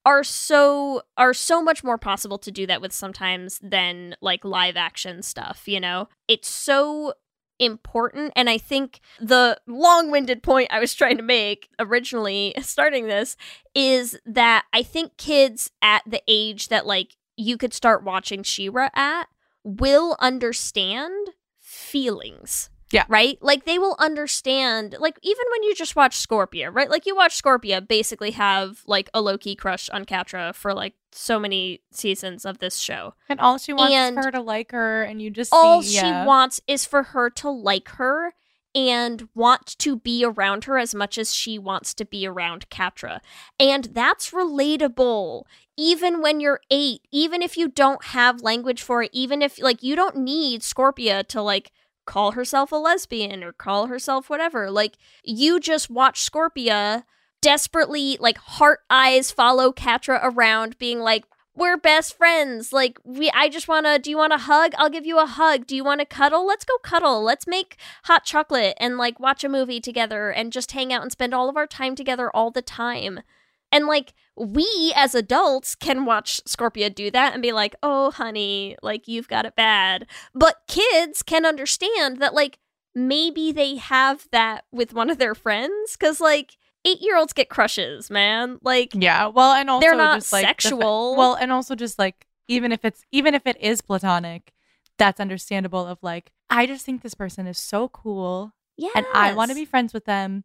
Speaker 5: are so are so much more possible to do that with sometimes than like live action stuff you know? It's so important and i think the long-winded point i was trying to make originally starting this is that i think kids at the age that like you could start watching She-Ra at will understand feelings
Speaker 6: Yeah.
Speaker 5: right like they will understand like even when you just watch scorpia right like you watch scorpia basically have like a low-key crush on Catra for like so many seasons of this show
Speaker 6: And all she wants
Speaker 5: And
Speaker 6: is for her to like her and you just
Speaker 5: all
Speaker 6: see,
Speaker 5: she
Speaker 6: yeah.
Speaker 5: wants is for her to like her and want to be around her as much as she wants to be around Catra. And that's relatable. Even when you're eight, even if you don't have language for it, even if like you don't need Scorpia to like call herself a lesbian or call herself whatever. Like you just watch Scorpia desperately like heart eyes follow Catra around being like we're best friends. Like we I just want to do you want a hug? I'll give you a hug. Do you want to cuddle? Let's go cuddle. Let's make hot chocolate and like watch a movie together and just hang out and spend all of our time together all the time. And like we as adults can watch Scorpia do that and be like, "Oh, honey, like you've got it bad." But kids can understand that like maybe they have that with one of their friends cuz like 8-year-olds get crushes, man. Like
Speaker 6: Yeah, well, and also
Speaker 5: They're not
Speaker 6: just like the fa-
Speaker 5: sexual.
Speaker 6: well, and also just like even if it's even if it is platonic, that's understandable. Of like, I just think this person is so cool,
Speaker 5: Yeah.
Speaker 6: and I want to be friends with them,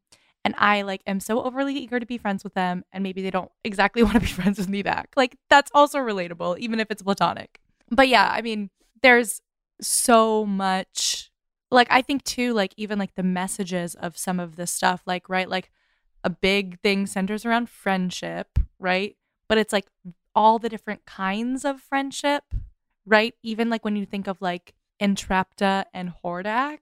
Speaker 6: and I like am so overly eager to be friends with them, and maybe they don't exactly want to be friends with me back. Like that's also relatable, even if it's platonic. But yeah, I mean, there's so much. Like I think too, like even like the messages of some of this stuff, like right, like a big thing centers around friendship, right? But it's like all the different kinds of friendship, right? Even like when you think of like Entrapta and Hordak,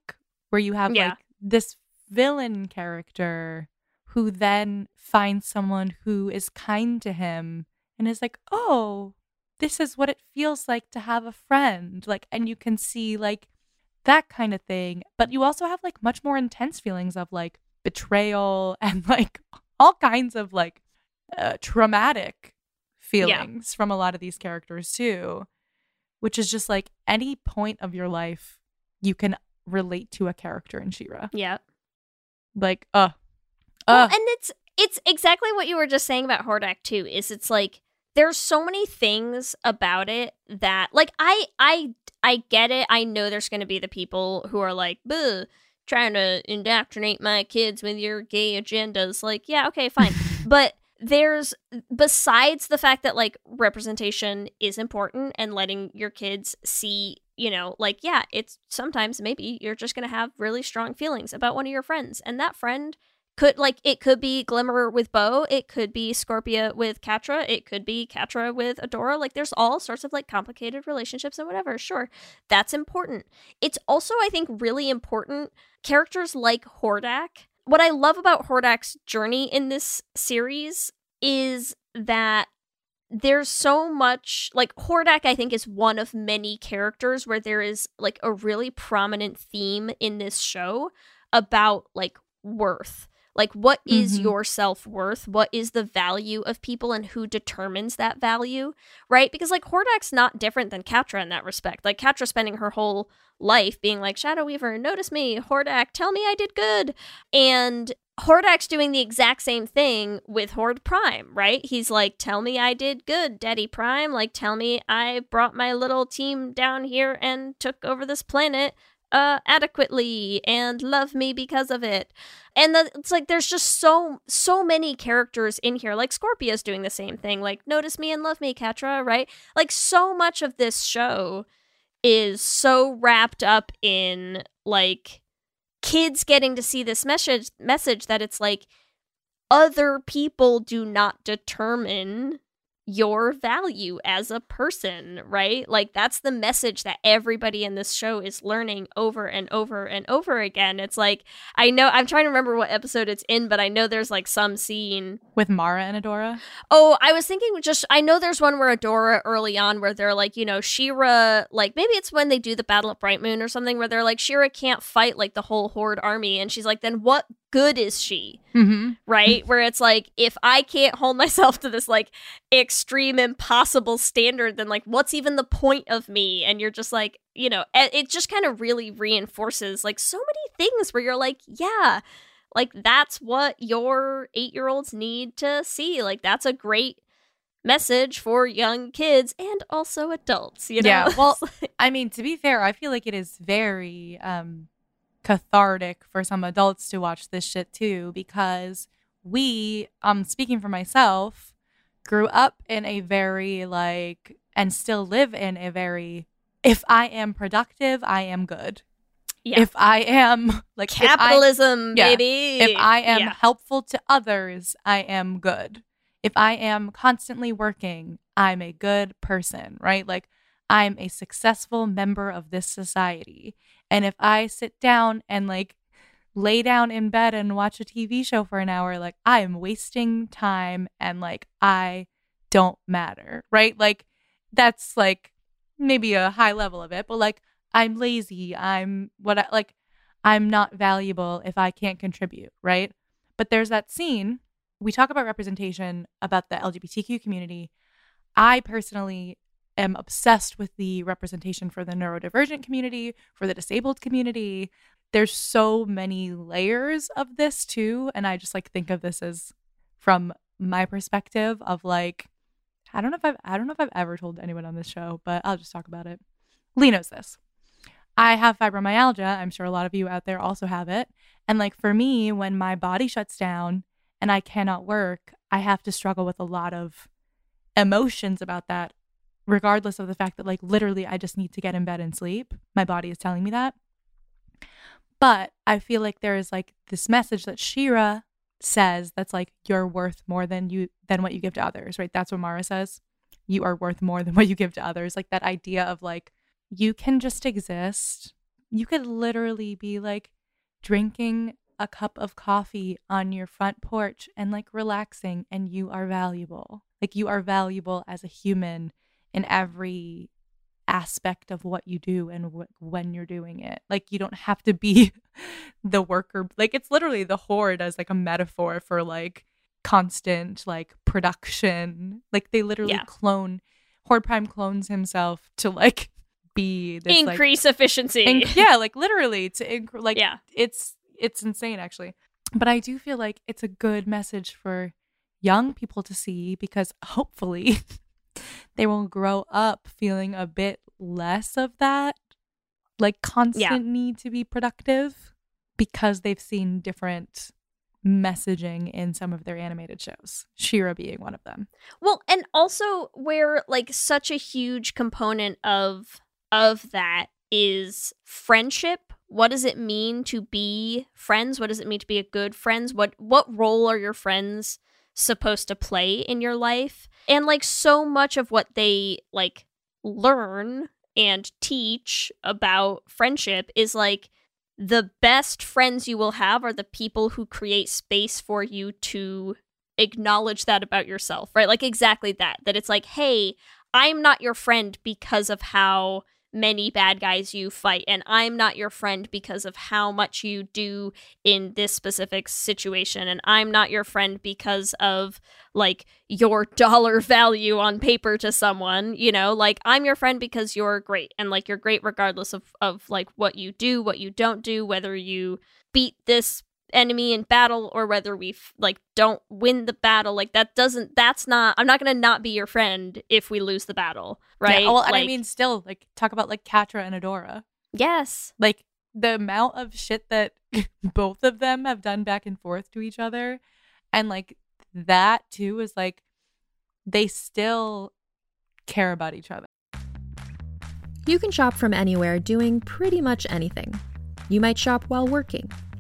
Speaker 6: where you have
Speaker 5: Yeah.
Speaker 6: like this villain character who then finds someone who is kind to him and is like, oh, this is what it feels like to have a friend. Like, and you can see like that kind of thing. But you also have like much more intense feelings of like betrayal and like all kinds of like uh, traumatic feelings from a lot of these characters too, which is just like any point of your life you can relate to a character in She-Ra.
Speaker 5: Yeah.
Speaker 6: Like, uh,
Speaker 5: Well,
Speaker 6: uh,
Speaker 5: and it's it's exactly what you were just saying about Hordak too. Is it's like there's so many things about it that like I I I get it. I know there's going to be the people who are like, "Buh, trying to indoctrinate my kids with your gay agendas." Like, yeah, okay, fine. but there's besides the fact that like representation is important and letting your kids see you know like yeah it's sometimes maybe you're just going to have really strong feelings about one of your friends and that friend could like it could be Glimmer with Bow, it could be Scorpia with Catra, it could be Catra with Adora. Like there's all sorts of like complicated relationships and whatever. Sure, that's important. It's also I think really important characters like Hordak. What I love about Hordak's journey in this series is that there's so much like Hordak I think is one of many characters where there is like a really prominent theme in this show about like worth like, what is
Speaker 6: Mhm.
Speaker 5: your self worth? What is the value of people and who determines that value? Right? Because, like, Hordak's not different than Catra in that respect. Like, Catra spending her whole life being like, Shadow Weaver, notice me. Hordak, tell me I did good. And Hordak's doing the exact same thing with Horde Prime, right? He's like, tell me I did good, Daddy Prime. Like, tell me I brought my little team down here and took over this planet uh adequately and love me because of it. And the, it's like there's just so so many characters in here like scorpia's doing the same thing like notice me and love me Catra, right? Like so much of this show is so wrapped up in like kids getting to see this message message that it's like other people do not determine your value as a person, right? Like that's the message that everybody in this show is learning over and over and over again. It's like I know I'm trying to remember what episode it's in, but I know there's like some scene.
Speaker 6: with Mara and Adora.
Speaker 5: Oh, I was thinking just I know there's one where Adora early on where they're like, you know, She-Ra like maybe it's when they do the Battle of Bright Moon or something where they're like She-Ra can't fight like the whole horde army and she's like then what good is she?
Speaker 6: Mm-hmm.
Speaker 5: right? Where it's like, if I can't hold myself to this like extreme impossible standard, then like, what's even the point of me? And you're just like, you know, it it just kind of really reinforces like so many things where you're like, yeah, like that's what your eight year olds need to see. Like, that's a great message for young kids and also adults, you know?
Speaker 6: Yeah, well, I mean, to be fair, I feel like it is very um cathartic for some adults to watch this shit too because we, um speaking for myself, grew up in a very like and still live in a very if I am productive, I am good.
Speaker 5: yeah.
Speaker 6: If I am like if I-
Speaker 5: Capitalism,
Speaker 6: yeah,
Speaker 5: baby.
Speaker 6: if I am
Speaker 5: Yeah.
Speaker 6: helpful to others, I am good. If I am constantly working, I'm a good person, right? Like I'm a successful member of this society. And if I sit down and like lay down in bed and watch a TV show for an hour, like I am wasting time and like I don't matter, right? Like that's like maybe a high level of it, but like I'm lazy, I'm what I like I'm not valuable if I can't contribute, right? But there's that scene. We talk about representation about the LGBTQ community. I personally am obsessed with the representation for the neurodivergent community, for the disabled community. There's so many layers of this too. And I just like think of this as from my perspective of like, I don't know if I've I don't know if I've ever told anyone on this show, but I'll just talk about it. Lee knows this. I have fibromyalgia. I'm sure a lot of you out there also have it. And like for me, when my body shuts down and I cannot work, I have to struggle with a lot of emotions about that, regardless of the fact that like literally I just need to get in bed and sleep. My body is telling me that. But I feel like there is like this message that She-Ra says that's like you're worth more than you than what you give to others, right? That's what Mara says. You are worth more than what you give to others. Like that idea of like you can just exist. You could literally be like drinking a cup of coffee on your front porch and like relaxing and you are valuable. Like you are valuable as a human in every aspect of what you do and wh- when you're doing it. Like you don't have to be the worker. Like it's literally the horde as like a metaphor for like constant like production. Like they literally
Speaker 5: Yeah.
Speaker 6: clone Horde Prime clones himself to like be this like,
Speaker 5: Increase efficiency.
Speaker 6: inc- yeah, like literally to inc- like
Speaker 5: Yeah.
Speaker 6: it's it's insane actually. But I do feel like it's a good message for young people to see because hopefully they will grow up feeling a bit less of that like constant need to be productive because they've seen different messaging in some of their animated shows. She-Ra being one of them.
Speaker 5: Well, and also where like such a huge component of of that is friendship. What does it mean to be friends? What does it mean to be a good friends? What what role are your friends supposed to play in your life? And like so much of what they like learn and teach about friendship is like the best friends you will have are the people who create space for you to acknowledge that about yourself, right? Like exactly that. That it's like, hey, I'm not your friend because of how many bad guys you fight, and I'm not your friend because of how much you do in this specific situation, and I'm not your friend because of like your dollar value on paper to someone, you know, like I'm your friend because you're great and like you're great regardless of of like what you do, what you don't do, whether you beat this enemy in battle or whether we like don't win the battle like that doesn't that's not i'm not gonna not be your friend if we lose the battle right
Speaker 6: Yeah, well, and I mean, still, like, talk about like Catra and Adora.
Speaker 5: yes
Speaker 6: Like, the amount of shit that both of them have done back and forth to each other. And, like, that too is like, they still care about each other.
Speaker 1: You can shop from anywhere doing pretty much anything. You might shop while working,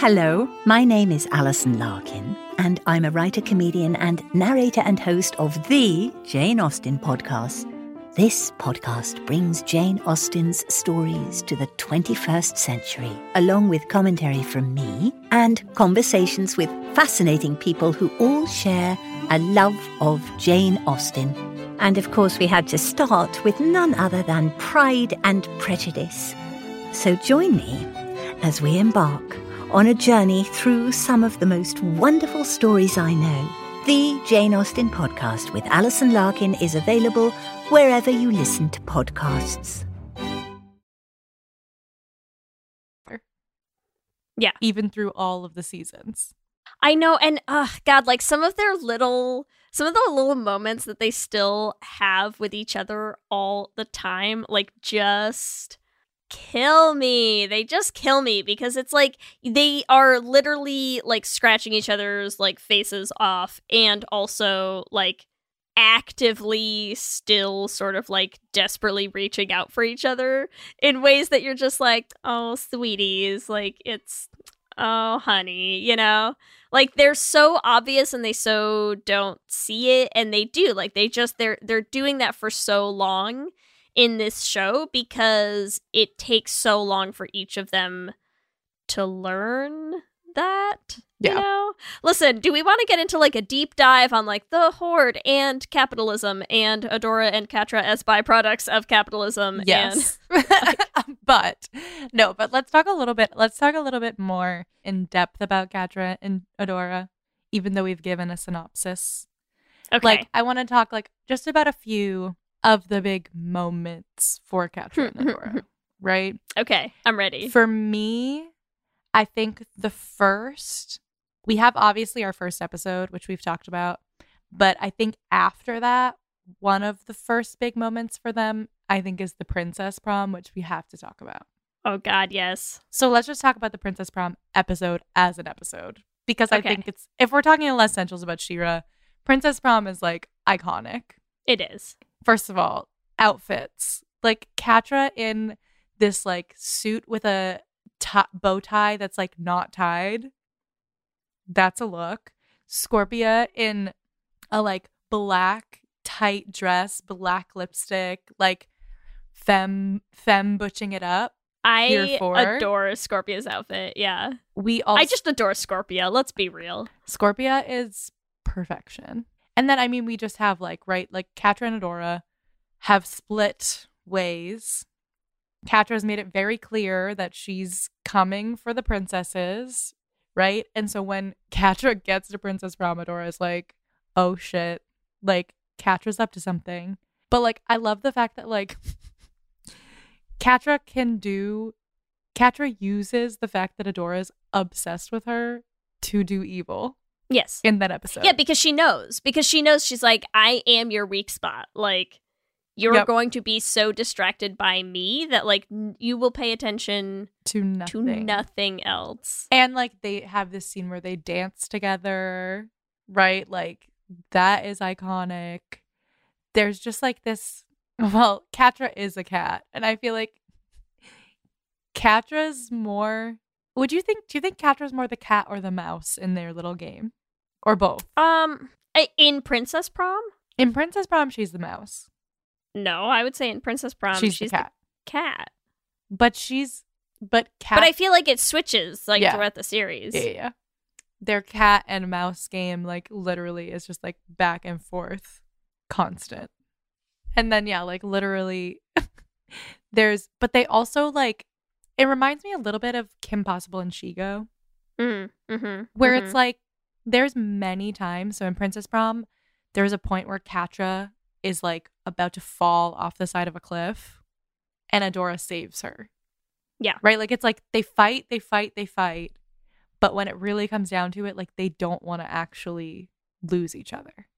Speaker 7: Hello, my name is Alison Larkin, and I'm a writer, comedian, and narrator and host of the Jane Austen podcast. This podcast brings Jane Austen's stories to the 21st century, along with commentary from me and conversations with fascinating people who all share a love of Jane Austen. And of course, we had to start with none other than Pride and Prejudice. So join me as we embark on a journey through some of the most wonderful stories I know. The Jane Austen podcast with Alison Larkin is available wherever you listen to podcasts.
Speaker 5: Yeah.
Speaker 6: Even through all of the seasons.
Speaker 5: I know, and uh, God, like some of their little, some of the little moments that they still have with each other all the time, like just kill me. They just kill me because it's like they are literally like scratching each other's like faces off, and also like actively still sort of like desperately reaching out for each other in ways that you're just like, oh, sweeties, like it's, oh, honey, you know? like they're so obvious and they so don't see it and they do like they just they're they're doing that for so long in this show because it takes so long for each of them to learn that
Speaker 6: Yeah.
Speaker 5: you know listen do we want to get into like a deep dive on like the horde and capitalism and adora and catra as byproducts of capitalism
Speaker 6: Yes. but no, but let's talk a little bit let's talk a little bit more in depth about Catra and Adora, even though we've given a synopsis.
Speaker 5: okay
Speaker 6: Like I want to talk like just about a few of the big moments for Catra and Adora. right?
Speaker 5: okay i'm ready
Speaker 6: For me, I think the first, we have obviously our first episode, which we've talked about, but I think after that, one of the first big moments for them I think is the princess prom, which we have to talk about.
Speaker 5: Oh God, yes.
Speaker 6: So let's just talk about the princess prom episode as an episode because I
Speaker 5: Okay.
Speaker 6: think it's if we're talking in Lez-ssentials about She-Ra, princess prom is like iconic.
Speaker 5: It is.
Speaker 6: First of all, outfits like Catra in this like suit with a t- bow tie that's like not tied. That's a look. Scorpia in a like black tight dress, black lipstick, like fem femme butching it up.
Speaker 5: I adore Scorpia's outfit. Yeah.
Speaker 6: We all
Speaker 5: I just adore Scorpia. Let's be real.
Speaker 6: Scorpia is perfection. And then I mean we just have like right like Catra and Adora have split ways. Catra's made it very clear that she's coming for the princesses, right? And so when Catra gets to Princess Prom, Adora is like, oh shit, like Catra's up to something. But like I love the fact that like Catra can do Catra uses the fact that Adora is obsessed with her to do evil
Speaker 5: Yes.
Speaker 6: in that episode.
Speaker 5: Yeah, because she knows. Because she knows she's like, I am your weak spot. Like, you're
Speaker 6: Yep.
Speaker 5: going to be so distracted by me that like n- you will pay attention
Speaker 6: to nothing.
Speaker 5: to nothing else.
Speaker 6: And like they have this scene where they dance together, right? Like that is iconic. There's just like this. Well, Catra is a cat, and I feel like Catra's more. Would you think? Do you think Catra's more the cat or the mouse in their little game, or both?
Speaker 5: Um, in Princess Prom,
Speaker 6: In Princess Prom, she's the mouse.
Speaker 5: no, I would say in Princess Prom
Speaker 6: she's,
Speaker 5: she's,
Speaker 6: the cat,
Speaker 5: cat.
Speaker 6: but she's but cat.
Speaker 5: But I feel like it switches like
Speaker 6: Yeah.
Speaker 5: throughout the series.
Speaker 6: Yeah, yeah. Their cat and mouse game, like literally, is just like back and forth, constant. And then yeah, like literally, there's. But they also like. It reminds me a little bit of Kim Possible and Shego,
Speaker 5: Mm, mm-hmm,
Speaker 6: where it's like there's many times. So in Princess Prom, there's a point where Catra is like about to fall off the side of a cliff, and Adora saves her.
Speaker 5: Yeah.
Speaker 6: Right? Like it's like they fight, they fight, they fight. But when it really comes down to it, like they don't want to actually lose each other.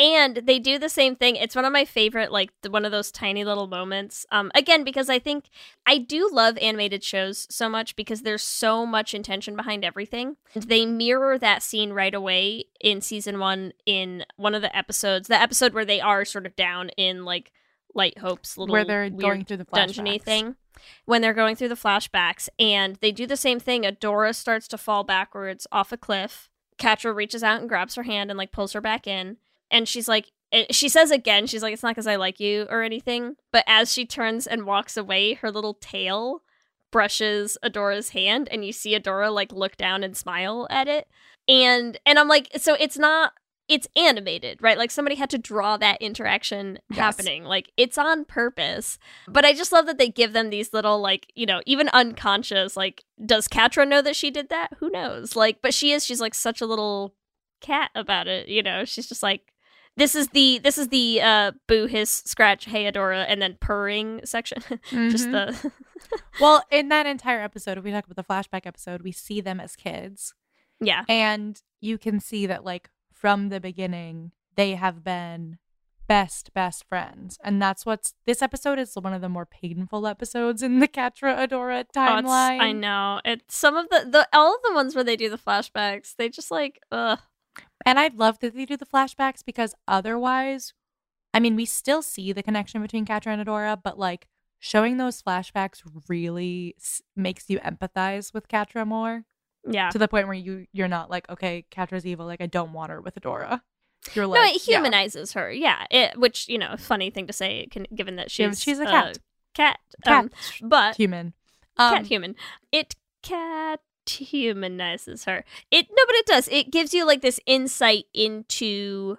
Speaker 5: And they do the same thing. It's one of my favorite like one of those tiny little moments. Um again because i think i do love animated shows so much because there's so much intention behind everything. They mirror that scene right away in season one in one of the episodes the episode where they are sort of down in like light hope's little
Speaker 6: where they're going through the
Speaker 5: dungeony thing. When they're going through the flashbacks and they do the same thing adora starts to fall backwards off a cliff. Catra reaches out and grabs her hand and like pulls her back in and she's like she says again she's like it's not because i like you or anything but as she turns and walks away her little tail brushes adora's hand and you see adora like look down and smile at it. And and i'm like so it's not it's animated right? Like somebody had to draw that interaction
Speaker 6: Yes.
Speaker 5: happening. Like it's on purpose. But i just love that they give them these little like you know even unconscious like does catra know that she did that? Who knows? Like but she is she's like such a little cat about it you know? She's just like this is the this is the uh boo hiss scratch hey adora and then purring section just
Speaker 6: Mhm.
Speaker 5: the
Speaker 6: well, in that entire episode, if we talk about the flashback episode, we see them as kids.
Speaker 5: yeah
Speaker 6: And you can see that, like, from the beginning, they have been best, best friends. And that's what's this episode is one of the more painful episodes in the Catra Adora
Speaker 5: Oh,
Speaker 6: timeline.
Speaker 5: i know it's some of the the all of the ones where they do the flashbacks they just like ugh
Speaker 6: And I love that they do the flashbacks because otherwise, I mean, we still see the connection between Catra and Adora, but like showing those flashbacks really s- makes you empathize with Catra more
Speaker 5: yeah
Speaker 6: to the point where you you're not like, okay, Catra's evil, like I don't want her with Adora. You're
Speaker 5: no,
Speaker 6: like,
Speaker 5: it
Speaker 6: yeah.
Speaker 5: humanizes her. Yeah, it, which you know, funny thing to say, can, given that
Speaker 6: Yeah,
Speaker 5: she's
Speaker 6: she's a
Speaker 5: uh,
Speaker 6: cat.
Speaker 5: cat,
Speaker 6: Cat.
Speaker 5: Um, but
Speaker 6: human.
Speaker 5: cat
Speaker 6: Um,
Speaker 5: human. It cat humanizes her. It no, but it does. It gives you like this insight into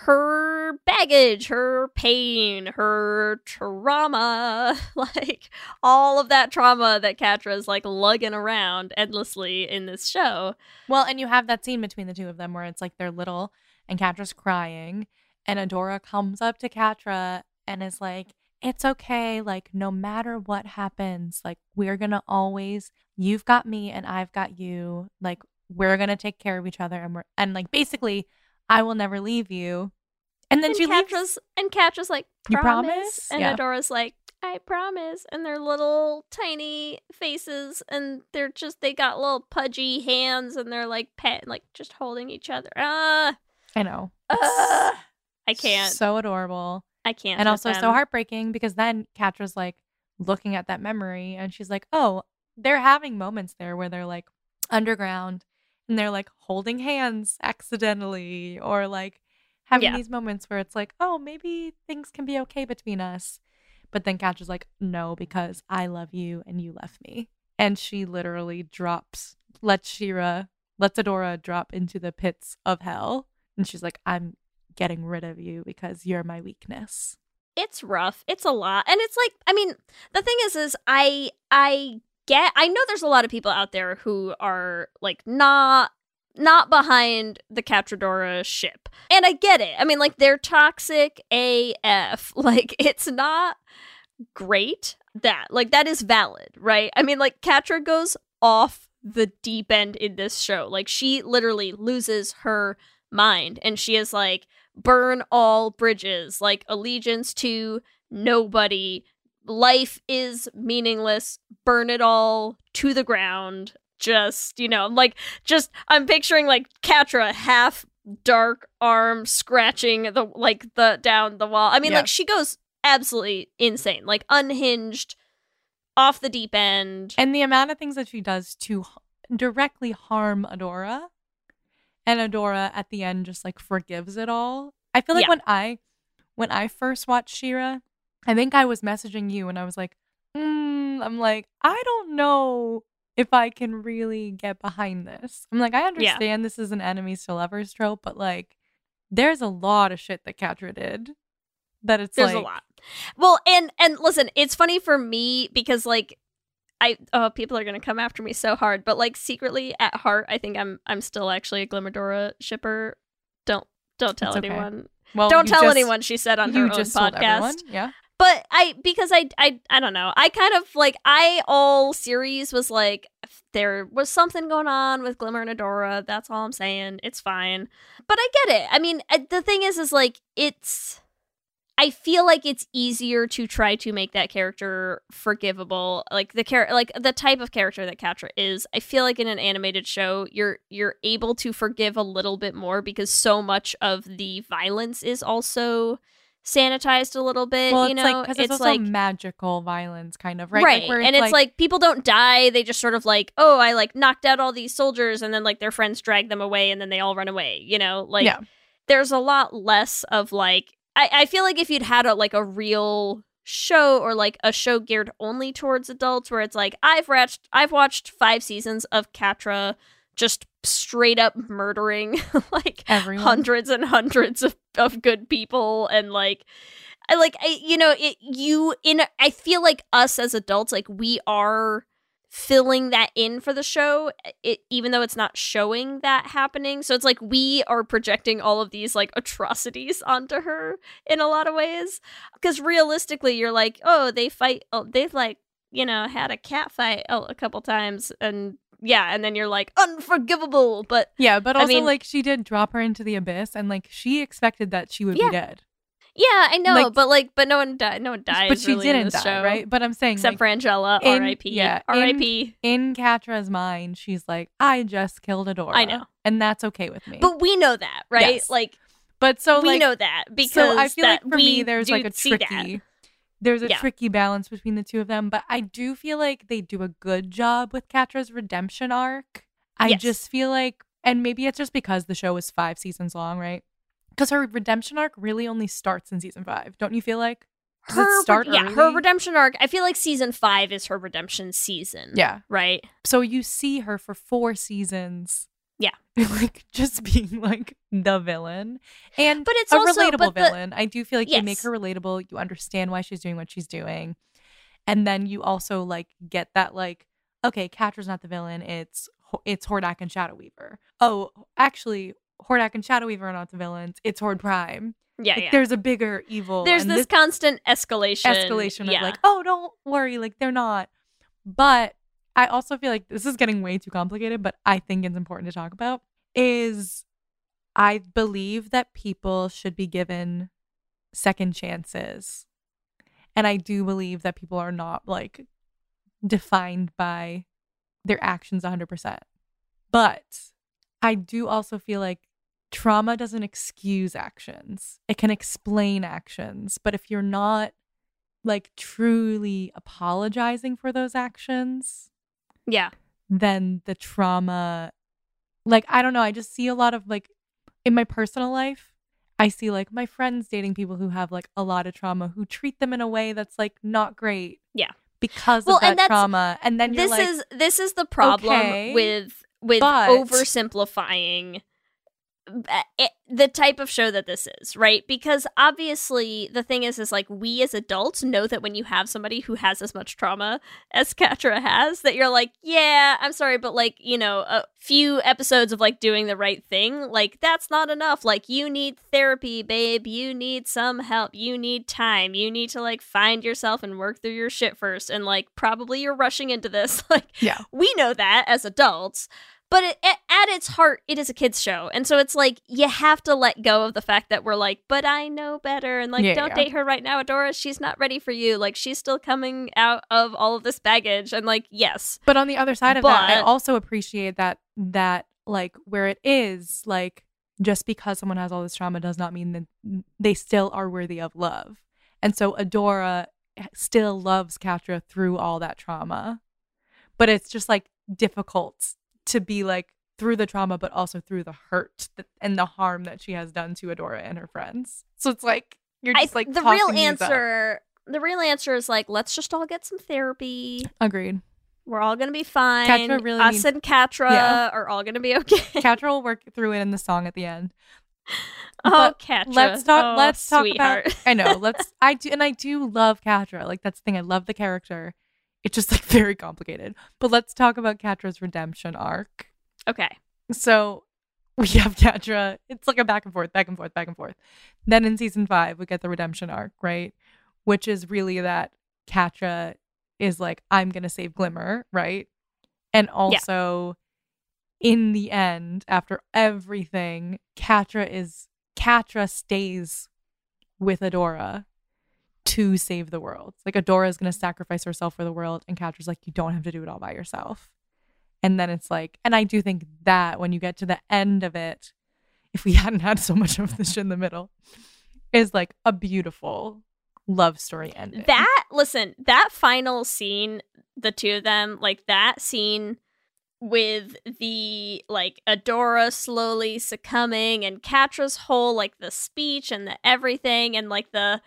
Speaker 5: her baggage, her pain, her trauma, like all of that trauma that Catra's like lugging around endlessly in this show.
Speaker 6: Well, and you have that scene between the two of them where it's like they're little and Catra's crying, and Adora comes up to Catra and is like, It's okay. Like, no matter what happens, like, we're gonna always, you've got me and I've got you. Like, we're gonna take care of each other. And we're, and like, basically, I will never leave you. And then
Speaker 5: and
Speaker 6: she leaves.
Speaker 5: And Catra's like,
Speaker 6: You
Speaker 5: promise?
Speaker 6: promise?
Speaker 5: And
Speaker 6: Yeah.
Speaker 5: Adora's like, I promise. And their little tiny faces, and they're just they got little pudgy hands, and they're like pet, like just holding each other. Ah,
Speaker 6: I know.
Speaker 5: ah. I can't.
Speaker 6: So adorable.
Speaker 5: I can't.
Speaker 6: and also so heartbreaking because then Catra's like looking at that memory and she's like, oh, they're having moments there where they're like underground and they're like holding hands accidentally or like having
Speaker 5: Yeah.
Speaker 6: these moments where it's like, oh, maybe things can be okay between us. But then Catra's like, no, because I love you and you left me. And she literally drops, lets She-Ra, lets Adora drop into the pits of hell. And she's like, I'm getting rid of you because you're my weakness.
Speaker 5: it's rough it's a lot and it's like i mean the thing is is i i get i know there's a lot of people out there who are like not not behind the Catradora ship. And I get it. I mean, like, they're toxic AF. Like, it's not great that, like, that is valid, right? I mean, like, Catra goes off the deep end in this show. Like, she literally loses her mind and she is like, burn all bridges, like, allegiance to nobody. Life is meaningless. Burn it all to the ground. Just, you know, like, just, I'm picturing like Catra half dark arm scratching the, like, the, down the wall. I mean,
Speaker 6: Yeah.
Speaker 5: like, she goes absolutely insane, like, unhinged, off the deep end.
Speaker 6: And the amount of things that she does to h- directly harm Adora, and Adora at the end just like forgives it all. I feel like
Speaker 5: Yeah.
Speaker 6: when I when I first watched She-Ra, I think I was messaging you and I was like, mm, I'm like, I don't know if I can really get behind this. I'm like, I understand this is an enemies to lovers trope, but like, there's a lot of shit that Catra did that it's
Speaker 5: There's
Speaker 6: like,
Speaker 5: a lot. Well, and and listen, it's funny for me because like I oh people are gonna come after me so hard, but like secretly at heart, I think I'm I'm still actually a Glimmadora shipper. Don't don't tell
Speaker 6: okay.
Speaker 5: anyone.
Speaker 6: Well,
Speaker 5: don't tell
Speaker 6: just-
Speaker 5: anyone. She said on her own podcast.
Speaker 6: everyone, yeah.
Speaker 5: But I because I I I don't know. I kind of like I all series was like there was something going on with Glimmer and Adora. That's all I'm saying. It's fine. But I get it. I mean, I- the thing is is like it's I feel like it's easier to try to make that character forgivable. Like the char- like the type of character that Catra is. I feel like in an animated show, you're you're able to forgive a little bit more because so much of the violence is also sanitized a little bit.
Speaker 6: Well,
Speaker 5: you
Speaker 6: it's
Speaker 5: know,
Speaker 6: like because it's, also
Speaker 5: like
Speaker 6: magical violence, kind of right,
Speaker 5: right,
Speaker 6: Like, where
Speaker 5: and it's like, people don't die; they just sort of like, oh, I like knocked out all these soldiers, and then like their friends drag them away, and then they all run away. You know, like
Speaker 6: Yeah.
Speaker 5: there's a lot less of like I, I feel like if you'd had a like a real show or like a show geared only towards adults where it's like I've watched I've watched five seasons of Catra just straight up murdering like
Speaker 6: Everyone.
Speaker 5: hundreds and hundreds of, of good people and like I like I you know it you in I feel like us as adults like we are filling that in for the show it, even though it's not showing that happening so it's like we are projecting all of these like atrocities onto her in a lot of ways because realistically you're like oh they fight oh they've like you know had a cat fight oh, a couple times and yeah and then you're like unforgivable but
Speaker 6: yeah, but
Speaker 5: I
Speaker 6: also
Speaker 5: mean-
Speaker 6: like she did drop her into the abyss, and like she expected that she would
Speaker 5: Yeah.
Speaker 6: be dead,
Speaker 5: yeah i know
Speaker 6: Like-
Speaker 5: but like but no one died no one dies
Speaker 6: but she
Speaker 5: really
Speaker 6: didn't die,
Speaker 5: show,
Speaker 6: right? But I'm saying
Speaker 5: except
Speaker 6: like,
Speaker 5: for angela
Speaker 6: in-
Speaker 5: rip
Speaker 6: yeah,
Speaker 5: rip
Speaker 6: in Catra's mind, she's like, I just killed Adora.
Speaker 5: I know.
Speaker 6: and that's okay with me.
Speaker 5: but we know that right
Speaker 6: Yes.
Speaker 5: like
Speaker 6: but so
Speaker 5: we
Speaker 6: like,
Speaker 5: know that because
Speaker 6: so I feel
Speaker 5: that
Speaker 6: like for me, there's like a tricky. There's a
Speaker 5: Yeah.
Speaker 6: tricky balance between the two of them, but I do feel like they do a good job with Catra's redemption arc. I
Speaker 5: Yes.
Speaker 6: just feel like, and maybe it's just because the show is five seasons long, right? Because her redemption arc really only starts in season five, don't you feel like? Does
Speaker 5: her
Speaker 6: it start
Speaker 5: yeah her redemption arc i feel like season five is her redemption season
Speaker 6: Yeah.
Speaker 5: right
Speaker 6: So you see her for four seasons.
Speaker 5: Yeah.
Speaker 6: like just being like the villain. And
Speaker 5: But it's
Speaker 6: a
Speaker 5: also-
Speaker 6: relatable
Speaker 5: but the-
Speaker 6: villain. I do feel like they make her relatable. You understand why she's doing what she's doing. And then you also like get that like, okay, Catra's not the villain. It's it's Hordak and Shadow Weaver. Oh, actually, Hordak and Shadow Weaver are not the villains. It's Horde Prime.
Speaker 5: yeah
Speaker 6: Like,
Speaker 5: yeah
Speaker 6: There's a bigger evil.
Speaker 5: there's
Speaker 6: and
Speaker 5: this, constant escalation
Speaker 6: escalation
Speaker 5: yeah.
Speaker 6: of like, oh, don't worry, like they're not. But I also feel like this is getting way too complicated, but I think it's important to talk about is I believe that people should be given second chances. And I do believe that people are not like defined by their actions 100%. But I do also feel like trauma doesn't excuse actions, it can explain actions. But if you're not like truly apologizing for those actions,
Speaker 5: Yeah.
Speaker 6: then the trauma like I don't know, I just see a lot of like in my personal life, I see like my friends dating people who have like a lot of trauma who treat them in a way that's like not great.
Speaker 5: Yeah.
Speaker 6: Because
Speaker 5: Well,
Speaker 6: of that
Speaker 5: and
Speaker 6: trauma. And then you're
Speaker 5: This
Speaker 6: like
Speaker 5: is this is the problem
Speaker 6: okay,
Speaker 5: with with oversimplifying Uh, it, the type of show that this is, right? Because obviously the thing is is like we as adults know that when you have somebody who has as much trauma as Catra has that you're like, yeah, I'm sorry, but like, you know, a few episodes of like doing the right thing, like that's not enough. Like you need therapy, babe. You need some help. You need time. You need to like find yourself and work through your shit first and like probably you're rushing into this. like
Speaker 6: Yeah.
Speaker 5: we know that as adults but it, at, at its heart it is a kids show and so it's like you have to let go of the fact that we're like but i know better and like
Speaker 6: Yeah,
Speaker 5: don't
Speaker 6: yeah.
Speaker 5: date her right now adora she's not ready for you like she's still coming out of all of this baggage and like yes
Speaker 6: But on the other side of that, I also appreciate that that like where it is like just because someone has all this trauma does not mean that they still are worthy of love. And so Adora eh, still loves Catra through all that trauma. But it's just like difficult to be like through the trauma but also through the hurt that, and the harm that she has done to Adora and her friends. So it's like you're
Speaker 5: I,
Speaker 6: like
Speaker 5: the real
Speaker 6: tossing these up.
Speaker 5: answer the real answer is like let's just all get some therapy
Speaker 6: Agreed.
Speaker 5: we're all gonna be fine
Speaker 6: Catra really
Speaker 5: us and Catra
Speaker 6: Yeah.
Speaker 5: are all gonna be okay
Speaker 6: Catra will work through it in the song at the end.
Speaker 5: oh
Speaker 6: But
Speaker 5: Catra
Speaker 6: let's talk
Speaker 5: oh,
Speaker 6: let's talk
Speaker 5: sweetheart.
Speaker 6: about I know. Let's I do and I do love Catra. Like that's the thing. I love the character. It's just like very complicated. But let's talk about Catra's redemption arc.
Speaker 5: okay
Speaker 6: So we have Catra. It's like a back and forth, back and forth, back and forth. Then in season five, we get the redemption arc, right? Which is really that Catra is like, I'm gonna save Glimmer, right? And also in the end, after everything, Catra is Catra stays with Adora to save the world. Like Adora is gonna sacrifice herself for the world, and Catra's like, you don't have to do it all by yourself. And then it's like, and I do think that when you get to the end of it, if we hadn't had so much of this in the middle, is like a beautiful love story ending.
Speaker 5: That listen, that final scene, the two of them, like that scene with the like Adora slowly succumbing and Catra's whole like the speech and the everything and like the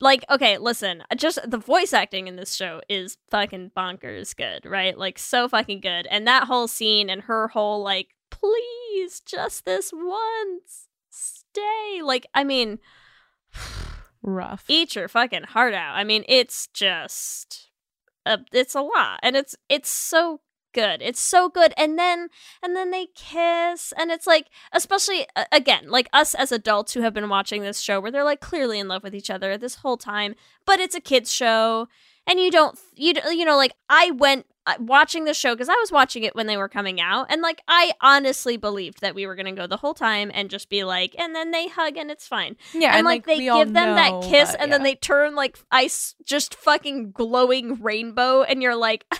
Speaker 5: like okay, listen, uh, just the voice acting in this show is fucking bonkers good, right? Like so fucking good. And that whole scene and her whole like please just this once stay. Like I mean
Speaker 6: rough.
Speaker 5: eat your fucking heart out. I mean, it's just a, it's a lot and it's it's so good. It's so good. And then and then they kiss and it's like especially uh, again, like us as adults who have been watching this show where they're like clearly in love with each other this whole time, but it's a kids show and you don't you you know like I went uh, watching the show because I was watching it when they were coming out and like I honestly believed that we were going to go the whole time and just be like and then they hug and it's fine
Speaker 6: yeah,
Speaker 5: and, like, they give them that kiss
Speaker 6: but
Speaker 5: and then they turn like ice just fucking glowing rainbow and you're like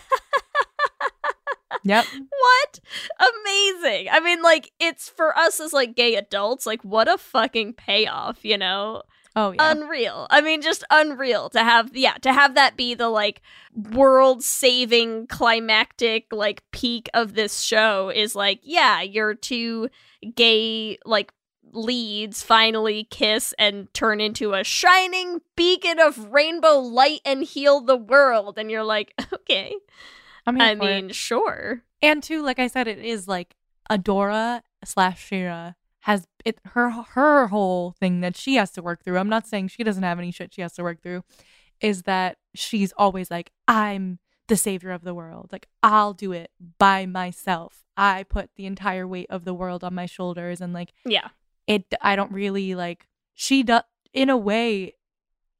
Speaker 6: Yep.
Speaker 5: what? Amazing. I mean like it's for us as like gay adults like what a fucking payoff you know?
Speaker 6: Oh yeah.
Speaker 5: unreal. I mean just unreal to have yeah to have that be the like world saving climactic like peak of this show is like yeah your two gay like leads finally kiss and turn into a shining beacon of rainbow light and heal the world. And you're like okay
Speaker 6: I'm
Speaker 5: i
Speaker 6: for it.
Speaker 5: mean sure
Speaker 6: and too, like I said, it is like Adora slash Shira has it her her whole thing that she has to work through. I'm not saying she doesn't have any shit she has to work through, is that she's always like, I'm the savior of the world. Like I'll do it by myself. I put the entire weight of the world on my shoulders and like
Speaker 5: yeah
Speaker 6: it I don't really like she does in a way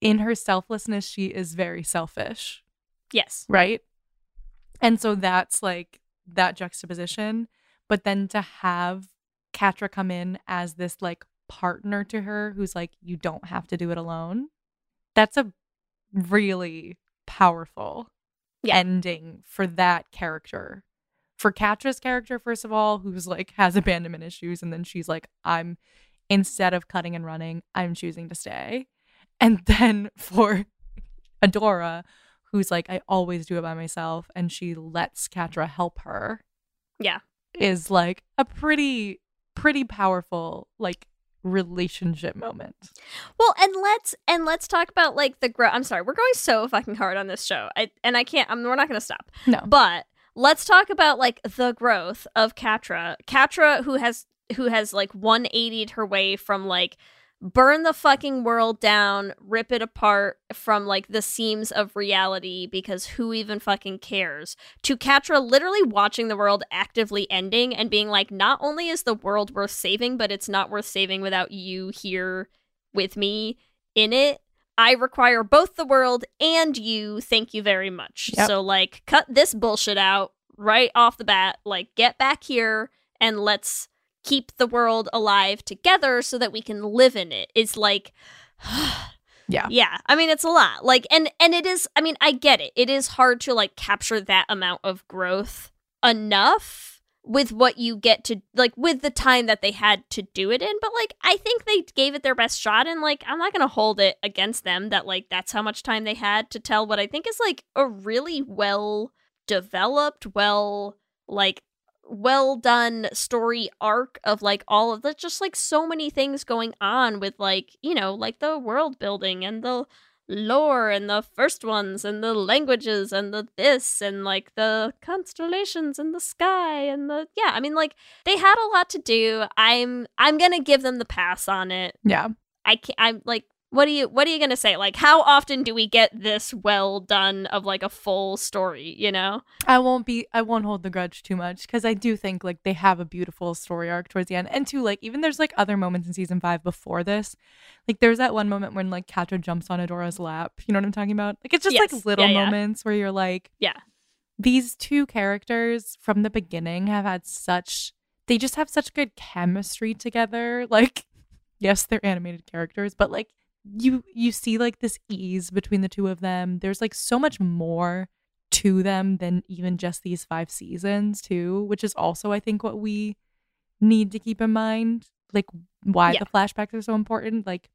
Speaker 6: in her selflessness she is very selfish
Speaker 5: yes
Speaker 6: right? And so that's like that juxtaposition. But then to have Catra come in as this like partner to her who's like, you don't have to do it alone. That's a really powerful
Speaker 5: Yeah.
Speaker 6: ending for that character. For Catra's character, first of all, who's like has abandonment issues, and then she's like, I'm instead of cutting and running, I'm choosing to stay. And then for Adora, who's like, I always do it by myself, and she lets Catra help her.
Speaker 5: Yeah.
Speaker 6: Is like a pretty, pretty powerful like relationship moment.
Speaker 5: Well, and let's and let's talk about like the growth. I'm sorry, we're going so fucking hard on this show, I, and I can't. I'm, we're not going to stop.
Speaker 6: No.
Speaker 5: But let's talk about like the growth of Catra. Catra, who has who has like 180'd her way from like burn the fucking world down, rip it apart from like the seams of reality because who even fucking cares? To Catra literally watching the world actively ending and being like, not only is the world worth saving, but it's not worth saving without you here with me in it. I require both the world and you. Thank you very much.
Speaker 6: Yep.
Speaker 5: So, like, cut this bullshit out right off the bat. Like, get back here and let's keep the world alive together so that we can live in it. It's like,
Speaker 6: Yeah.
Speaker 5: yeah. I mean, it's a lot. Like, and and it is. I mean, I get it. It is hard to like capture that amount of growth enough with what you get to like with the time that they had to do it in but like i think they gave it their best shot and like i'm not gonna hold it against them that like that's how much time they had to tell what i think is like a really well developed well like well done story arc of like all of the just like so many things going on with like you know like the world building and the lore and the first ones and the languages and the this and like the constellations and the sky and the yeah i mean like they had a lot to do i'm i'm gonna give them the pass on it
Speaker 6: Yeah.
Speaker 5: i can't i'm like what are you what are you gonna say like how often do we get this well done of like a full story you know
Speaker 6: I won't be I won't hold the grudge too much because I do think like they have a beautiful story arc towards the end. And two, like even there's like other moments in season five before this. Like there's that one moment when like Catra jumps on Adora's lap. You know what I'm talking about? Like it's just
Speaker 5: Yes.
Speaker 6: like little
Speaker 5: Yeah, yeah.
Speaker 6: moments where you're like,
Speaker 5: Yeah.
Speaker 6: These two characters from the beginning have had such they just have such good chemistry together. Like, yes, they're animated characters, but like you you see like this ease between the two of them. There's like so much more to them than even just these five seasons too, which is also I think what we need to keep in mind. Like why
Speaker 5: Yeah.
Speaker 6: the flashbacks are so important. Like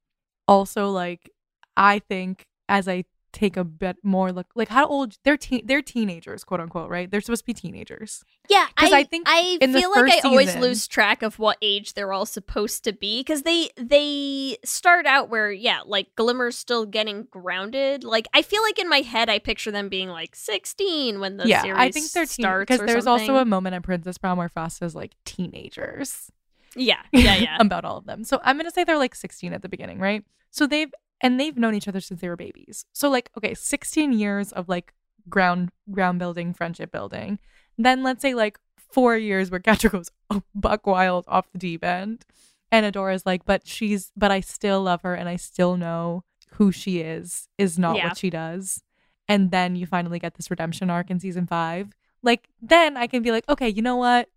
Speaker 6: also like I think as I take a bit more look like how old they're teen they're teenagers, quote unquote, right? They're supposed to be teenagers.
Speaker 5: Yeah,
Speaker 6: 'Cause I
Speaker 5: I,
Speaker 6: think I
Speaker 5: feel like I
Speaker 6: first
Speaker 5: always lose track of what age they're all supposed to be because they they start out where yeah, like Glimmer's still getting grounded. Like I feel like in my head I picture them being like sixteen when the
Speaker 6: yeah,
Speaker 5: series
Speaker 6: I think they're teen
Speaker 5: starts.
Speaker 6: because there's
Speaker 5: something.
Speaker 6: also a moment in Princess Prom where Frosta's like teenagers.
Speaker 5: yeah, yeah, yeah.
Speaker 6: about all of them. So I'm gonna say they're like 16 at the beginning, right? So they've and they've known each other since they were babies. So like, okay, 16 years of like ground ground building, friendship building. Then let's say like four years where Catra goes buck wild off the deep end, and Adora's like, but she's but I still love her and I still know who she is is not
Speaker 5: Yeah.
Speaker 6: what she does. And then you finally get this redemption arc in season five. Like then I can be like, okay, you know what?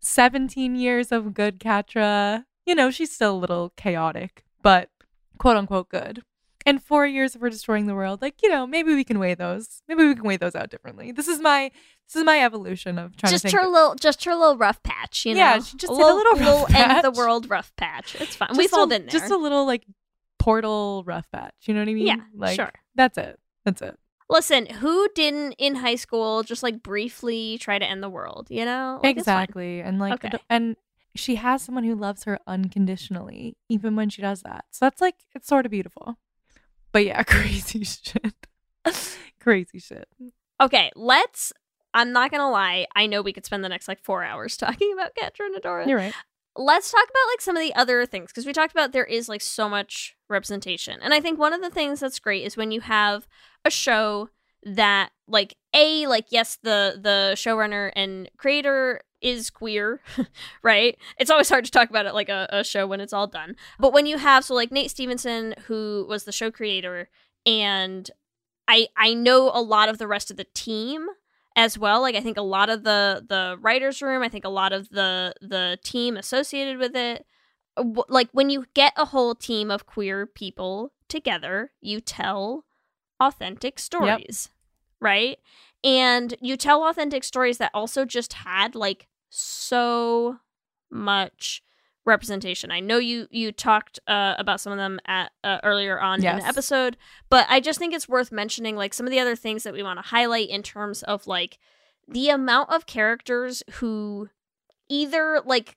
Speaker 6: 17 years of good Catra. You know, she's still a little chaotic, but quote unquote good. And four years of her destroying the world, like, you know, maybe we can weigh those. Maybe we can weigh those out differently. This is my this is my evolution of trying
Speaker 5: just
Speaker 6: to
Speaker 5: her little, just her little rough patch, you know.
Speaker 6: Yeah, just a little rough
Speaker 5: end the world rough patch. It's fine.
Speaker 6: just
Speaker 5: We've
Speaker 6: a-
Speaker 5: all there.
Speaker 6: Just a little like portal rough patch. You know what I mean?
Speaker 5: Yeah,
Speaker 6: like,
Speaker 5: sure.
Speaker 6: That's it. That's it.
Speaker 5: Listen, who didn't in high school just like briefly try to end the world? You know, Like,
Speaker 6: exactly. And like
Speaker 5: Okay.
Speaker 6: And she has someone who loves her unconditionally, even when she does that. So that's like it's sort of beautiful. But yeah, crazy shit. crazy shit.
Speaker 5: Okay, let's. I'm not gonna lie. I know we could spend the next like four hours talking about Catra and Adora.
Speaker 6: You're right.
Speaker 5: Let's talk about like some of the other things because we talked about there is like so much representation, and I think one of the things that's great is when you have a show that like a like yes the the showrunner and creator is queer right? It's always hard to talk about it like a, a show when it's all done. But when you have so like nate stevenson who was the show creator and i i know a lot of the rest of the team as well. Like I think a lot of the the writers room, I think a lot of the the team associated with it. Like when you get a whole team of queer people together, you tell authentic stories, right? And you tell authentic stories that also just had like so much representation. I know you you talked uh, about some of them at uh, earlier on in
Speaker 6: Yes.
Speaker 5: the episode, but I just think it's worth mentioning like some of the other things that we want to highlight in terms of like the amount of characters who either like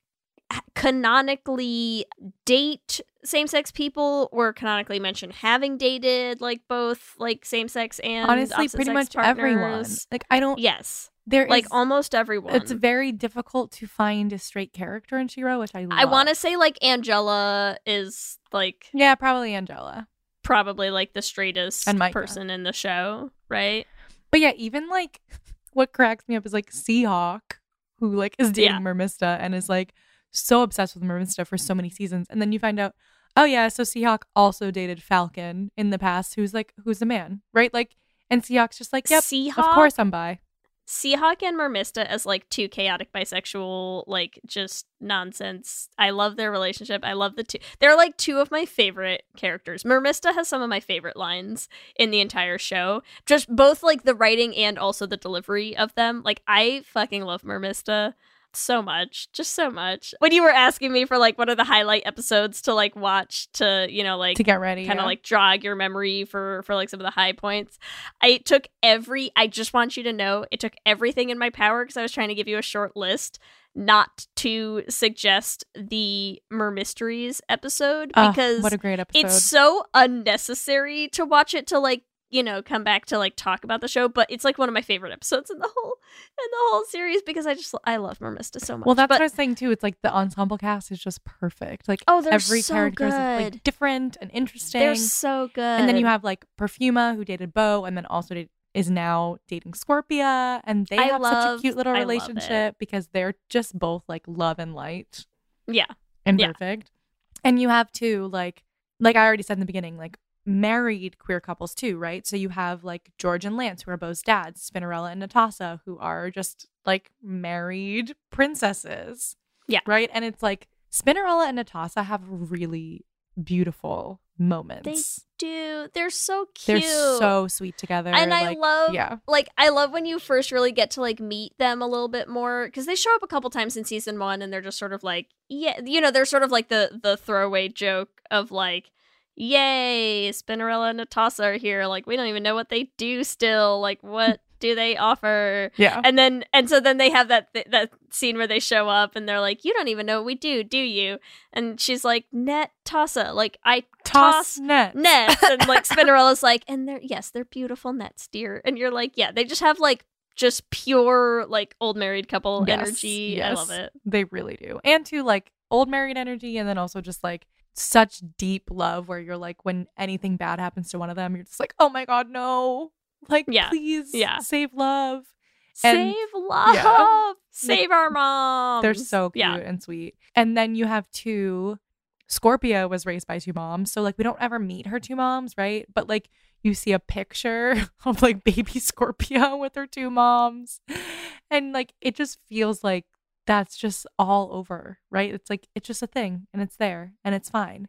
Speaker 5: canonically date same-sex people or canonically mention having dated like both like same-sex and
Speaker 6: Honestly, pretty
Speaker 5: sex
Speaker 6: much everyone. Like I don't.
Speaker 5: Yes,
Speaker 6: There is
Speaker 5: like almost everyone.
Speaker 6: It's very difficult to find a straight character in She-Ra, which I love.
Speaker 5: I want to say like Angela is like
Speaker 6: Yeah, probably Angela.
Speaker 5: probably like the straightest
Speaker 6: And Micah.
Speaker 5: person in the show, right?
Speaker 6: But yeah, even like what cracks me up is like Sea Hawk, who like is dating
Speaker 5: Yeah.
Speaker 6: Mermista and is like so obsessed with Mermista for so many seasons, and then you find out, oh yeah, so Sea Hawk also dated Falcon in the past, who's like who's a man, right? Like, and Sea Hawk's just like, yep,
Speaker 5: Sea Hawk,
Speaker 6: of course I'm bi.
Speaker 5: Sea Hawk and Mermista as like two chaotic bisexual, like just nonsense. I love their relationship. I love the two. They're like two of my favorite characters. Mermista has some of my favorite lines in the entire show. Just both like the writing and also the delivery of them. Like I fucking love Mermista so much. Just so much. When you were asking me for like what are the highlight episodes to like watch to, you know, like
Speaker 6: to get ready,
Speaker 5: kind of
Speaker 6: yeah.
Speaker 5: like jog your memory for for like some of the high points. I took every I just want you to know it took everything in my power because I was trying to give you a short list not to suggest the Mer Mysteries episode
Speaker 6: Ah,
Speaker 5: because
Speaker 6: what a great episode.
Speaker 5: it's so unnecessary to watch it to like you know come back to like talk about the show but it's like one of my favorite episodes in the whole in the whole series because i just i love mermista so much
Speaker 6: well, that's
Speaker 5: but
Speaker 6: what I was saying too. It's like the ensemble cast is just perfect. Like
Speaker 5: Oh, they're
Speaker 6: every
Speaker 5: so
Speaker 6: character is like different and interesting.
Speaker 5: they're so good
Speaker 6: And then you have like Perfuma, who dated Bow, and then also date, is now dating Scorpia, and they
Speaker 5: I
Speaker 6: have such a cute little
Speaker 5: I
Speaker 6: relationship because they're just both like love and light
Speaker 5: yeah
Speaker 6: and
Speaker 5: Yeah.
Speaker 6: perfect. And you have two like, like I already said in the beginning, like married queer couples too, right? So you have like George and Lance, who are Bow's dads, Spinnerella and Netossa, who are just like married princesses.
Speaker 5: Yeah.
Speaker 6: Right. And it's like Spinnerella and Netossa have really beautiful moments.
Speaker 5: they do they're so cute
Speaker 6: They're so sweet together.
Speaker 5: and I
Speaker 6: like,
Speaker 5: love,
Speaker 6: yeah.
Speaker 5: like I love when you first really get to like meet them a little bit more because they show up a couple times in season one, and they're just sort of like, yeah, you know, they're sort of like the the throwaway joke of like, yay, Spinnerella and Netossa are here. Like we don't even know what they do still. Like what do they offer?
Speaker 6: Yeah.
Speaker 5: And then and so then they have that th- that scene where they show up and they're like, you don't even know what we do, do you? And she's like, net Tassa, like I
Speaker 6: Toss,
Speaker 5: toss
Speaker 6: net.
Speaker 5: nets and like Spinnerella's like and they're yes they're beautiful nets dear and you're like yeah they just have like just pure like old married couple
Speaker 6: Yes,
Speaker 5: energy I love
Speaker 6: yes.
Speaker 5: it
Speaker 6: They really do. And to like old married energy and then also just like such deep love where you're like when anything bad happens to one of them, you're just like, Oh my god, no. Like
Speaker 5: Yeah,
Speaker 6: please
Speaker 5: yeah.
Speaker 6: save love. And-
Speaker 5: save love
Speaker 6: yeah.
Speaker 5: save our mom.
Speaker 6: They're so cute
Speaker 5: yeah
Speaker 6: and sweet. And then you have two Scorpia was raised by two moms. So like we don't ever meet her two moms, right? But like you see a picture of like baby Scorpia with her two moms. And like it just feels like that's just all over, right? It's like it's just a thing and it's there and it's fine.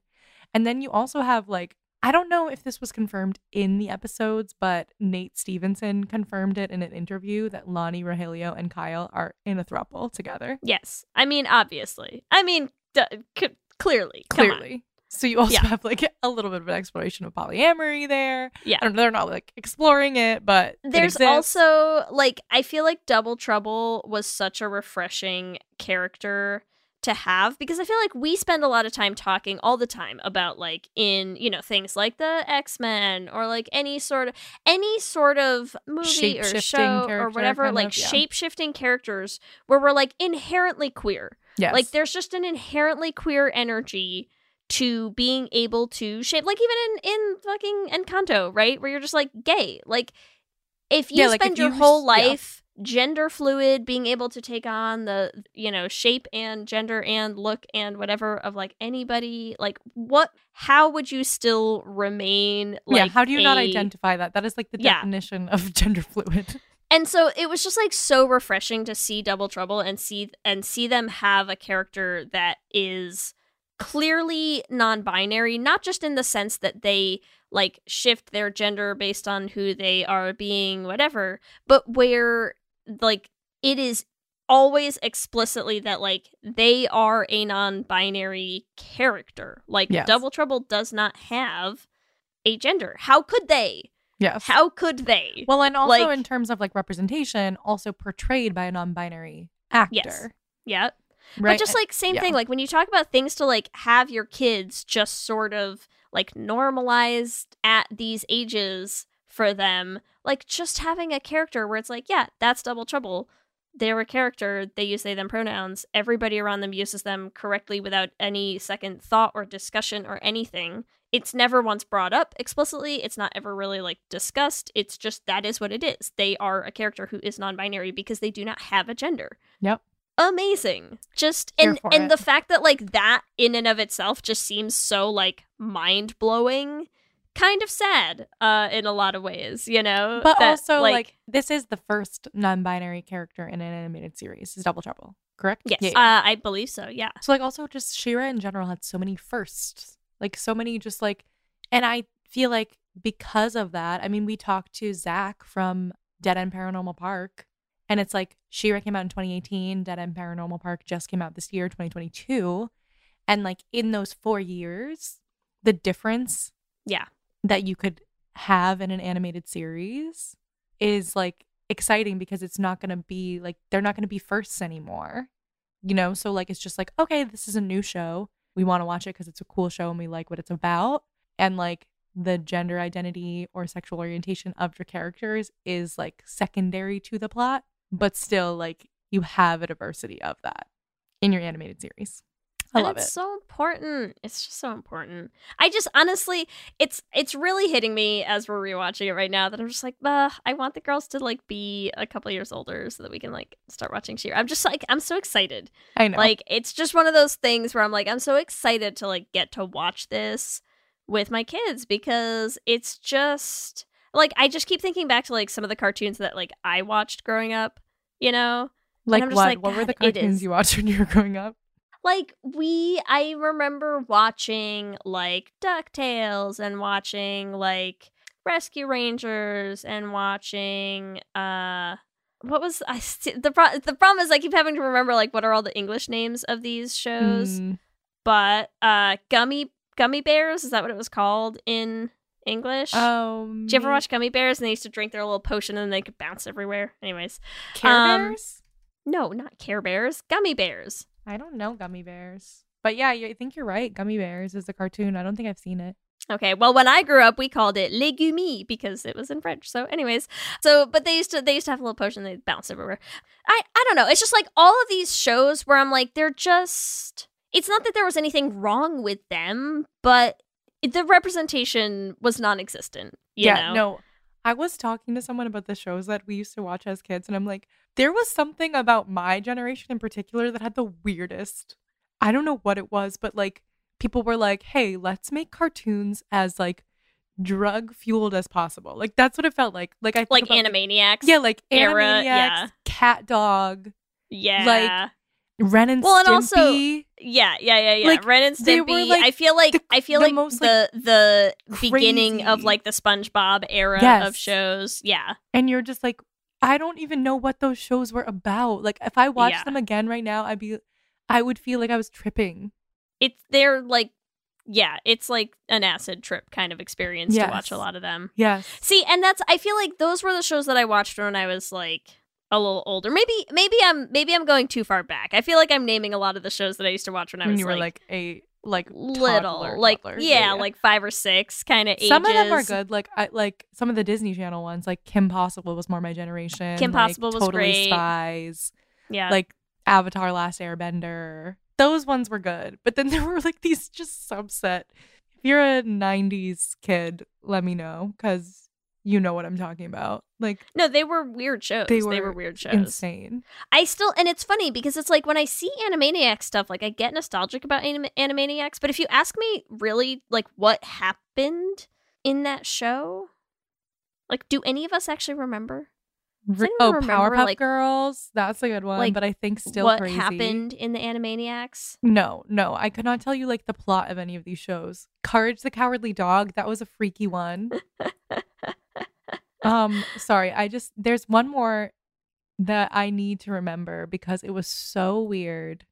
Speaker 6: And then you also have like I don't know if this was confirmed in the episodes, but Nate Stevenson confirmed it in an interview that Lonnie, Rogelio, and Kyle are in a throuple together.
Speaker 5: yes I mean obviously I mean d- c- clearly.
Speaker 6: Clearly. So you also
Speaker 5: Yeah.
Speaker 6: have like a little bit of an exploration of polyamory there.
Speaker 5: Yeah.
Speaker 6: I don't, they're not like exploring it, but
Speaker 5: There's
Speaker 6: exists.
Speaker 5: also like I feel like Double Trouble was such a refreshing character to have because I feel like we spend a lot of time talking all the time about like in you know things like the X Men or like any sort of any sort of movie or show or whatever like
Speaker 6: of, yeah.
Speaker 5: shape shifting characters where we're like inherently queer.
Speaker 6: yes.
Speaker 5: Like there's just an inherently queer energy to being able to shape like even in in fucking Encanto, right? Where you're just like gay. Like if you
Speaker 6: Yeah, like,
Speaker 5: spend
Speaker 6: if
Speaker 5: your
Speaker 6: you
Speaker 5: whole
Speaker 6: s- yeah.
Speaker 5: life gender fluid, being able to take on the you know, shape and gender and look and whatever of like anybody, like what how would you still remain like
Speaker 6: yeah, how do you not identify that? That is like the
Speaker 5: Yeah.
Speaker 6: definition of gender fluid.
Speaker 5: and so it was just like so refreshing to see Double Trouble and see and see them have a character that is clearly non-binary, not just in the sense that they like shift their gender based on who they are being whatever, but where like it is always explicitly that like they are a non-binary character. Like
Speaker 6: Yes.
Speaker 5: Double Trouble does not have a gender. How could they?
Speaker 6: Yes.
Speaker 5: How could they?
Speaker 6: well, and also
Speaker 5: like-
Speaker 6: in terms of like representation, also portrayed by a non-binary actor.
Speaker 5: Yes. yeah.
Speaker 6: Right.
Speaker 5: But just like same
Speaker 6: yeah.
Speaker 5: thing, like when you talk about things to like have your kids just sort of like normalized at these ages for them, like just having a character where it's like, yeah, that's double trouble. They're a character, they use they them pronouns. Everybody around them uses them correctly without any second thought or discussion or anything. It's never once brought up explicitly. It's not ever really like discussed. It's just that is what it is. They are a character who is non-binary because they do not have a gender
Speaker 6: Yep.
Speaker 5: Amazing. Just and and
Speaker 6: it.
Speaker 5: the fact that like that in and of itself just seems so like mind blowing, kind of sad, uh, in a lot of ways, you know.
Speaker 6: But
Speaker 5: That,
Speaker 6: also, like, this is the first non-binary character in an animated series. Is Double Trouble correct?
Speaker 5: yes,
Speaker 6: Yeah, yeah.
Speaker 5: Uh, I believe so. Yeah,
Speaker 6: So like also just She-Ra in general had so many firsts. Like so many just like and I feel like because of that, I mean we talked to Zach from Dead End Paranormal Park and it's like She-Ra came out in 2018, Dead End Paranormal Park just came out this year, 2022. And like in those four years, the difference
Speaker 5: yeah,
Speaker 6: that you could have in an animated series is like exciting because it's not going to be like they're not going to be firsts anymore. You know, so like it's just like okay, this is a new show. We want to watch it because it's a cool show and we like what it's about. And like the gender identity or sexual orientation of your characters is like secondary to the plot, but still like you have a diversity of that in your animated series. I
Speaker 5: and
Speaker 6: love
Speaker 5: it's
Speaker 6: it.
Speaker 5: so important. It's just so important. I just honestly, it's it's really hitting me as we're rewatching it right now that I'm just like, bah, I want the girls to like be a couple years older so that we can like start watching She-Ra. I'm just like, I'm so excited.
Speaker 6: I know.
Speaker 5: Like it's just one of those things where I'm like I'm so excited to like get to watch this with my kids because it's just like I just keep thinking back to like some of the cartoons that like I watched growing up, you know?
Speaker 6: like what?
Speaker 5: like,
Speaker 6: what were the cartoons you watched when you were growing up?
Speaker 5: Like we I remember watching like DuckTales and watching like Rescue Rangers and watching uh what was I st- the pro- the problem is I keep having to remember like what are all the English names of these shows
Speaker 6: Mm,
Speaker 5: but uh gummy gummy bears is that what it was called in english?
Speaker 6: Oh,
Speaker 5: did you ever watch gummy bears and they used to drink their little potion and they could bounce everywhere? Anyways.
Speaker 6: Care
Speaker 5: um,
Speaker 6: Bears?
Speaker 5: no not care bears. Gummy bears.
Speaker 6: I don't know gummy bears, but yeah, you- I think you're right. Gummy bears is a cartoon. I don't think I've seen it.
Speaker 5: okay well when i grew up we called it legumi because it was in french. So anyways so but they used to they used to have a little potion they'd bounce everywhere. I i don't know. It's just like all of these shows where i'm like they're just it's not that there was anything wrong with them but the representation was non-existent you
Speaker 6: yeah,
Speaker 5: know?
Speaker 6: no. I was talking to someone about the shows that we used to watch as kids, and I'm like, there was something about my generation in particular that had the weirdest. I don't know what it was, but like people were like, hey, let's make cartoons as like drug fueled as possible. Like that's what it felt like. Like I
Speaker 5: like
Speaker 6: about,
Speaker 5: Animaniacs.
Speaker 6: Yeah, like
Speaker 5: era,
Speaker 6: Animaniacs,
Speaker 5: yeah.
Speaker 6: Cat Dog,
Speaker 5: yeah,
Speaker 6: Ren and
Speaker 5: Well, and also-
Speaker 6: Stimpy.
Speaker 5: yeah, yeah, yeah, yeah.
Speaker 6: Like,
Speaker 5: Ren and Stimpy.
Speaker 6: like,
Speaker 5: I feel like
Speaker 6: the-
Speaker 5: I feel
Speaker 6: the
Speaker 5: like
Speaker 6: most,
Speaker 5: the the
Speaker 6: crazy-
Speaker 5: beginning of like the SpongeBob era
Speaker 6: Yes.
Speaker 5: of shows. Yeah,
Speaker 6: and you're just like i don't even know what those shows were about like if i watched
Speaker 5: Yeah.
Speaker 6: them again right now i'd be i would feel like i was tripping
Speaker 5: it's they're like yeah, it's like an acid trip kind of experience to watch a lot of them.
Speaker 6: yes
Speaker 5: See, and that's I feel like those were the shows that I watched when I was like a little older. Maybe maybe I'm maybe I'm going too far back. I feel like I'm naming a lot of the shows that I used to watch when I
Speaker 6: when
Speaker 5: was
Speaker 6: you were
Speaker 5: like,
Speaker 6: like a like
Speaker 5: little,
Speaker 6: toddler,
Speaker 5: like
Speaker 6: toddler.
Speaker 5: yeah, like five or six kind of ages.
Speaker 6: some of them are good like i like some of the disney channel ones like kim possible was more my generation
Speaker 5: Kim
Speaker 6: like,
Speaker 5: Possible was
Speaker 6: totally
Speaker 5: great.
Speaker 6: spies
Speaker 5: Yeah,
Speaker 6: like avatar last airbender those ones were good but then there were like these just subset if you're a 90s kid let me know because you know what i'm talking about like
Speaker 5: no, they were weird shows.
Speaker 6: they
Speaker 5: They
Speaker 6: were,
Speaker 5: were, weird shows.
Speaker 6: insane
Speaker 5: I still, and it's funny because it's like when I see Animaniacs stuff, like I get nostalgic about anim- Animaniacs. But if you ask me really, like what happened in that show, like do any of us actually remember?
Speaker 6: Oh,
Speaker 5: remember,
Speaker 6: Powerpuff
Speaker 5: like-
Speaker 6: Girls. That's a good one,
Speaker 5: like,
Speaker 6: but I think still
Speaker 5: what
Speaker 6: crazy.
Speaker 5: happened in the Animaniacs?
Speaker 6: No, no, I could not tell you like the plot of any of these shows. Courage the Cowardly Dog, that was a freaky one. um, sorry, I just there's one more that I need to remember because it was so weird.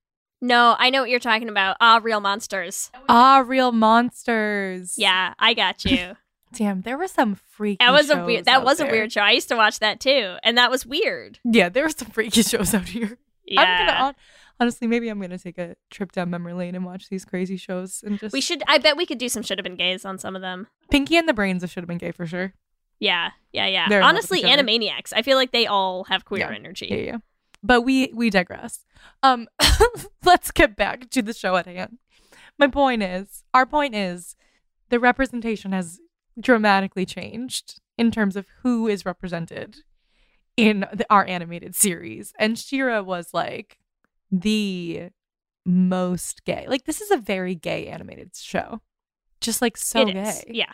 Speaker 5: No, I know what you're talking about. Ah, real monsters.
Speaker 6: Ah, real monsters.
Speaker 5: Yeah, I got you.
Speaker 6: Damn, there were some freaky.
Speaker 5: That was a weird. That was a weird show. I used to watch that too, and that was weird.
Speaker 6: Yeah, there were some freaky shows out here.
Speaker 5: Yeah,
Speaker 6: I'm gonna honestly, maybe I'm gonna take a trip down memory lane and watch these crazy shows and just
Speaker 5: we should. I bet we could do some should have been gays on some of them.
Speaker 6: Pinky and the Brains should have been gay for sure.
Speaker 5: Yeah, yeah, yeah.
Speaker 6: They're in love with
Speaker 5: Honestly. Animaniacs. I feel like they all have queer
Speaker 6: Yeah.
Speaker 5: energy.
Speaker 6: Yeah, yeah. But we we digress. Um, let's get back to the show at hand. My point is, our point is, the representation has dramatically changed in terms of who is represented in the, our animated series, and She-Ra was like the most gay. Like this is a very gay animated show, just like so
Speaker 5: It
Speaker 6: gay.
Speaker 5: is. Yeah.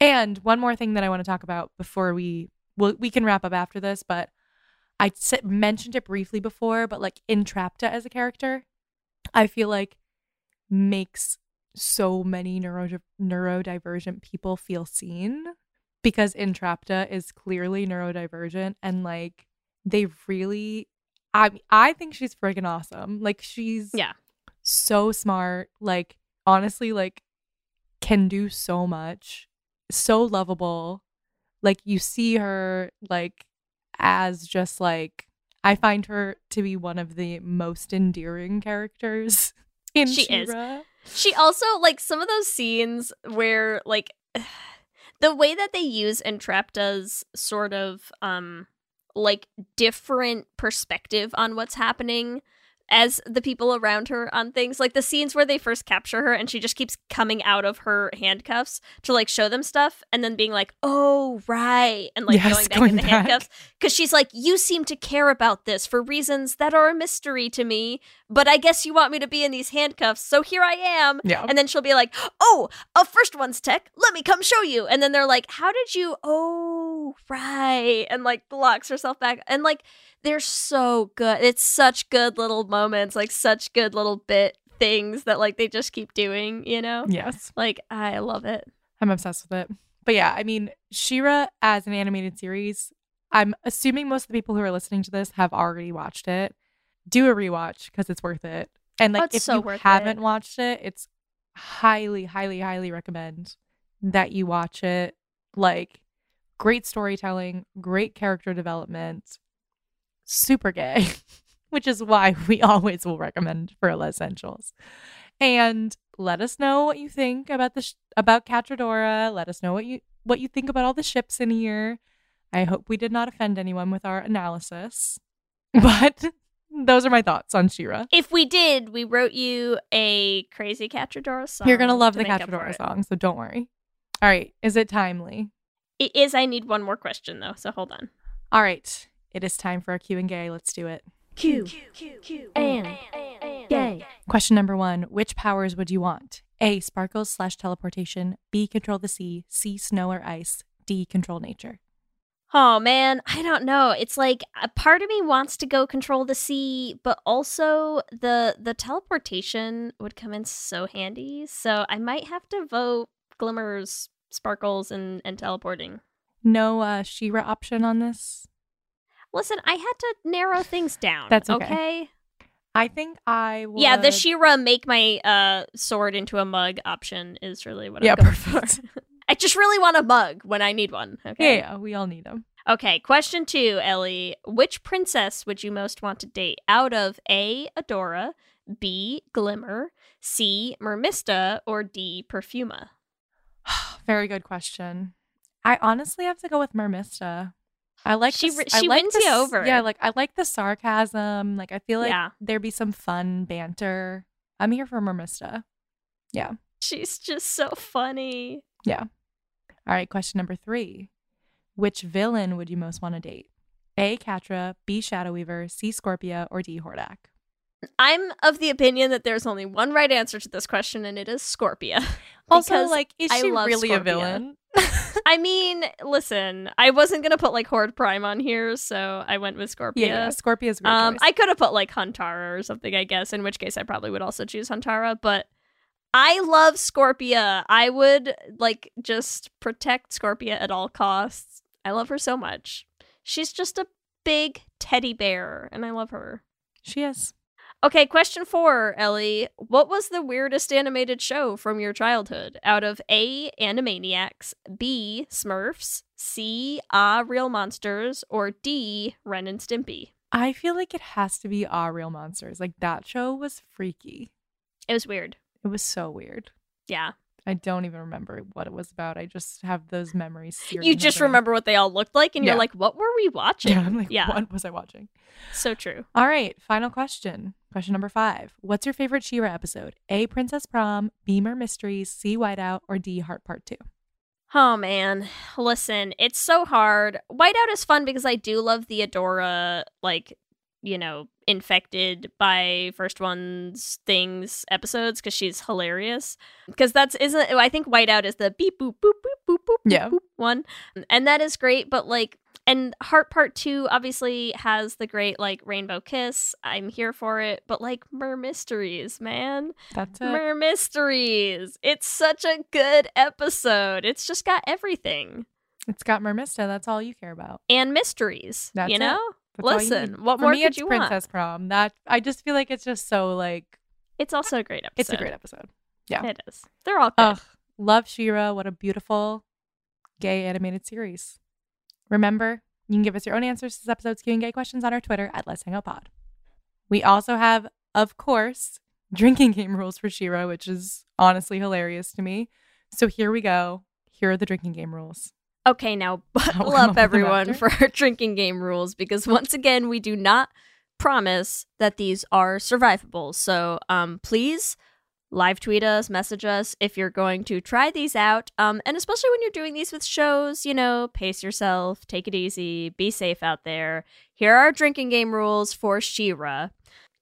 Speaker 6: And one more thing that I want to talk about before we well we can wrap up after this, but I mentioned it briefly before, but like Entrapta as a character, I feel like makes so many neuro neurodivergent people feel seen because Entrapta is clearly neurodivergent and like they really I I think she's freaking awesome. Like she's
Speaker 5: Yeah.
Speaker 6: so smart, like honestly like can do so much. So lovable. Like you see her like as just like I find her to be one of the most endearing characters in
Speaker 5: She is.
Speaker 6: She-Ra.
Speaker 5: She also like some of those scenes where like the way that they use Entrapta's sort of um like different perspective on what's happening as the people around her on things like the scenes where they first capture her and she just keeps coming out of her handcuffs to like show them stuff and then being like oh right and like
Speaker 6: Yes,
Speaker 5: going back
Speaker 6: going
Speaker 5: in the
Speaker 6: back.
Speaker 5: handcuffs because she's like you seem to care about this for reasons that are a mystery to me but i guess you want me to be in these handcuffs so here i am
Speaker 6: Yeah.
Speaker 5: and then she'll be like, "Oh, a first one's tech. Let me come show you." And then they're like, "How did you? Oh, right." And like locks herself back. And like they're so good. It's such good little moments, like such good little bit things that like they just keep doing, you know?
Speaker 6: yes.
Speaker 5: Like I love it.
Speaker 6: I'm obsessed with it. But yeah, I mean, She-Ra as an animated series, I'm assuming most of the people who are listening to this have already watched it. Do a rewatch because it's worth it. And like
Speaker 5: Oh,
Speaker 6: if
Speaker 5: so
Speaker 6: you haven't
Speaker 5: it.
Speaker 6: watched it, it's highly, highly, highly recommend that you watch it. Like great storytelling, great character development, super gay, which is why we always will recommend for Lez-ssentials. And let us know what you think about the sh- about Catradora. Let us know what you what you think about all the ships in here. I hope we did not offend anyone with our analysis, but those are my thoughts on She-Ra.
Speaker 5: If we did, we wrote you a crazy Catradora song.
Speaker 6: You're gonna love
Speaker 5: to
Speaker 6: the
Speaker 5: make up for
Speaker 6: Catradora song, so don't worry. All right, is it timely?
Speaker 5: It is. I need one more question though, so hold on.
Speaker 6: All right, it is time for our Q and gay. Let's do it.
Speaker 3: Q and gay.
Speaker 6: Question number one: Which powers would you want? A. Sparkles slash teleportation. B. Control the sea. C. Snow or ice. D. Control nature.
Speaker 5: Oh man, I don't know. It's like a part of me wants to go control the sea, but also the the teleportation would come in so handy. So I might have to vote glimmers, sparkles, and and teleporting.
Speaker 6: No uh, She-Ra option on this.
Speaker 5: Listen, I had to narrow things down.
Speaker 6: That's okay.
Speaker 5: okay.
Speaker 6: I think I would.
Speaker 5: Yeah, the She-Ra make my uh sword into a mug option is really what
Speaker 6: Yeah,
Speaker 5: I'm going
Speaker 6: perfect.
Speaker 5: for. I just really want a mug when I need one. Okay.
Speaker 6: Yeah, yeah, we all need them.
Speaker 5: Okay, question two, Ellie. Which princess would you most want to date out of A. Adora, B. Glimmer, C. Mermista, or D. Perfuma?
Speaker 6: Very good question. I honestly have to go with Mermista. I like
Speaker 5: She
Speaker 6: the s-
Speaker 5: re-
Speaker 6: I
Speaker 5: she
Speaker 6: like
Speaker 5: wins
Speaker 6: the
Speaker 5: you over.
Speaker 6: Yeah, like I like the sarcasm. Like I feel like
Speaker 5: Yeah.
Speaker 6: there'd be some fun banter. I'm here for Mermista. Yeah.
Speaker 5: She's just so funny.
Speaker 6: Yeah. All right, question number three. Which villain would you most want to date? A. Catra, B. Shadow Weaver, C. Scorpia, or D. Hordak?
Speaker 5: I'm of the opinion that there's only one right answer to this question, and it is Scorpia.
Speaker 6: Also, like, is she really a villain?
Speaker 5: I mean, listen, I wasn't gonna put like Horde Prime on here, so I went with Scorpia.
Speaker 6: Yeah, yeah. Scorpia's
Speaker 5: Um,
Speaker 6: choice.
Speaker 5: I could have put like Huntara or something, I guess. In which case, I probably would also choose Huntara. But I love Scorpia. I would like just protect Scorpia at all costs. I love her so much. She's just a big teddy bear, and I love her.
Speaker 6: she is.
Speaker 5: Okay, question four, Ellie. What was the weirdest animated show from your childhood? Out of A. Animaniacs, B. Smurfs, C. Ah Real Monsters, or D. Ren and Stimpy?
Speaker 6: I feel like it has to be Ah, Real Monsters. Like that show was freaky.
Speaker 5: It was weird.
Speaker 6: It was so weird.
Speaker 5: Yeah.
Speaker 6: I don't even remember what it was about. I just have those memories.
Speaker 5: You just remember what they all looked like, and
Speaker 6: Yeah.
Speaker 5: you're like, what were we watching?
Speaker 6: Yeah, I'm like,
Speaker 5: yeah.
Speaker 6: what was I watching?
Speaker 5: So true.
Speaker 6: All right, final question. Question number five. What's your favorite She-Ra episode? A. Princess Prom, B. Mer Mysteries, C. Whiteout, or D. Heart Part Two?
Speaker 5: Oh man, listen, it's so hard. Whiteout is fun because I do love the Adora, like, you know, infected by first one's things episodes because she's hilarious. Because that's isn't I think Whiteout is the beep boop boop boop boop boop
Speaker 6: Yeah.
Speaker 5: boop one, and that is great. But like, and Heart Part Two obviously has the great like Rainbow Kiss. I'm here for it, but like Mer Mysteries, man.
Speaker 6: That's it.
Speaker 5: Mer Mysteries. It's such a good episode. It's just got everything.
Speaker 6: It's got Mermista. That's all you care about.
Speaker 5: And mysteries.
Speaker 6: That's
Speaker 5: you know?
Speaker 6: All you
Speaker 5: Listen, what
Speaker 6: For
Speaker 5: more
Speaker 6: me,
Speaker 5: could you want?
Speaker 6: Princess Prom. That I just feel like it's just so like
Speaker 5: It's also a great episode.
Speaker 6: it's a great episode. yeah.
Speaker 5: It is. They're all good.
Speaker 6: Ugh, love She-Ra. What a beautiful gay animated series. Remember, you can give us your own answers to this episode's Q and Gay questions on our Twitter at Lez Hang Out Pod. We also have, of course, drinking game rules for She-Ra, which is honestly hilarious to me. So here we go. Here are the drinking game rules.
Speaker 5: Okay, now buckle
Speaker 6: up
Speaker 5: up,
Speaker 6: with them
Speaker 5: everyone, for our drinking game rules because once again, we do not promise that these are survivable. So, um, please live tweet us, message us if you're going to try these out. Um, and especially when you're doing these with shows, you know, pace yourself, take it easy, be safe out there. Here are drinking game rules for She-Ra.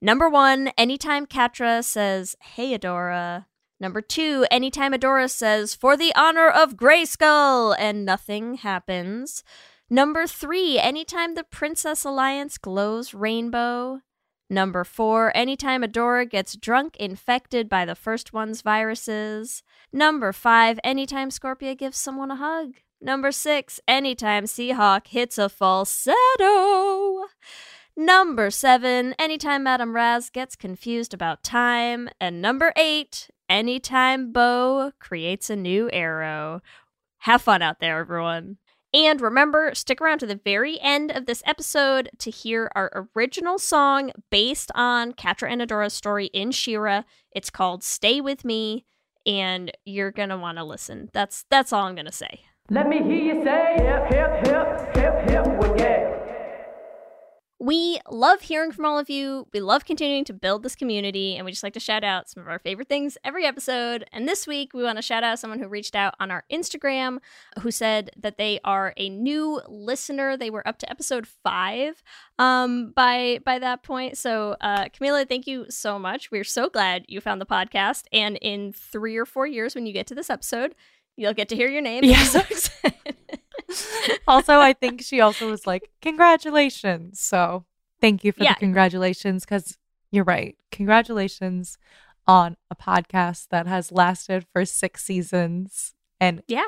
Speaker 5: Number one, anytime Catra says, Hey, Adora. Number two, anytime Adora says, For the honor of Grayskull, and nothing happens. Number three, anytime the Princess Alliance glows rainbow. Number four, anytime Adora gets drunk infected by the first one's viruses. Number five, anytime Scorpia gives someone a hug. Number six, anytime Sea Hawk hits a falsetto. Number seven, anytime Madame Razz gets confused about time. And number eight, anytime Bow creates a new arrow. Have fun out there, everyone. And remember, stick around to the very end of this episode to hear our original song based on Catra and Adora's story in She-Ra. It's called Stay With Me, and you're gonna want to listen. That's that's all I'm gonna say.
Speaker 8: Let me hear you say hip, hip, hip, hip, hip, well, yeah.
Speaker 5: We love hearing from all of you. We love continuing to build this community, and we just like to shout out some of our favorite things every episode. And this week, we want to shout out someone who reached out on our Instagram who said that they are a new listener. They were up to episode five um, by by that point. So, uh, Camila, thank you so much. We're so glad you found the podcast. And in three or four years, when you get to this episode, you'll get to hear your name.
Speaker 6: Yeah.
Speaker 5: I'm so excited.
Speaker 6: Also, I think she also was like, congratulations. So thank you for
Speaker 5: Yeah.
Speaker 6: the congratulations because you're right. Congratulations on a podcast that has lasted for six seasons. And
Speaker 5: yeah,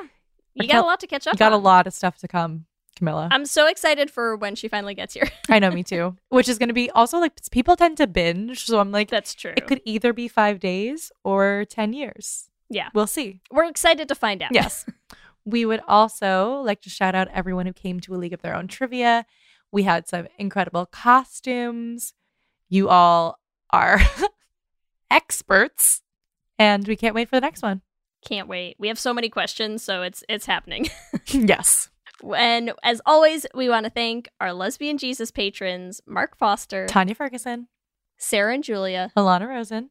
Speaker 5: you got a lot to catch up.
Speaker 6: you got a lot of stuff to come, Camilla.
Speaker 5: I'm so excited for when she finally gets here.
Speaker 6: I know, me too. Which is going to be also like people tend to binge. So I'm like,
Speaker 5: That's true.
Speaker 6: it could either be five days or 10 years.
Speaker 5: Yeah.
Speaker 6: We'll see.
Speaker 5: We're excited to find out.
Speaker 6: Yes. we would also like to shout out everyone who came to a League of Their Own trivia. We had some incredible costumes. You all are experts. And we can't wait for the next one.
Speaker 5: Can't wait. We have so many questions, so it's it's happening.
Speaker 6: yes.
Speaker 5: and as always, we want to thank our lesbian Jesus patrons, Mark Foster,
Speaker 6: Tanya Ferguson,
Speaker 5: Sarah and Julia,
Speaker 6: Alana Rosen,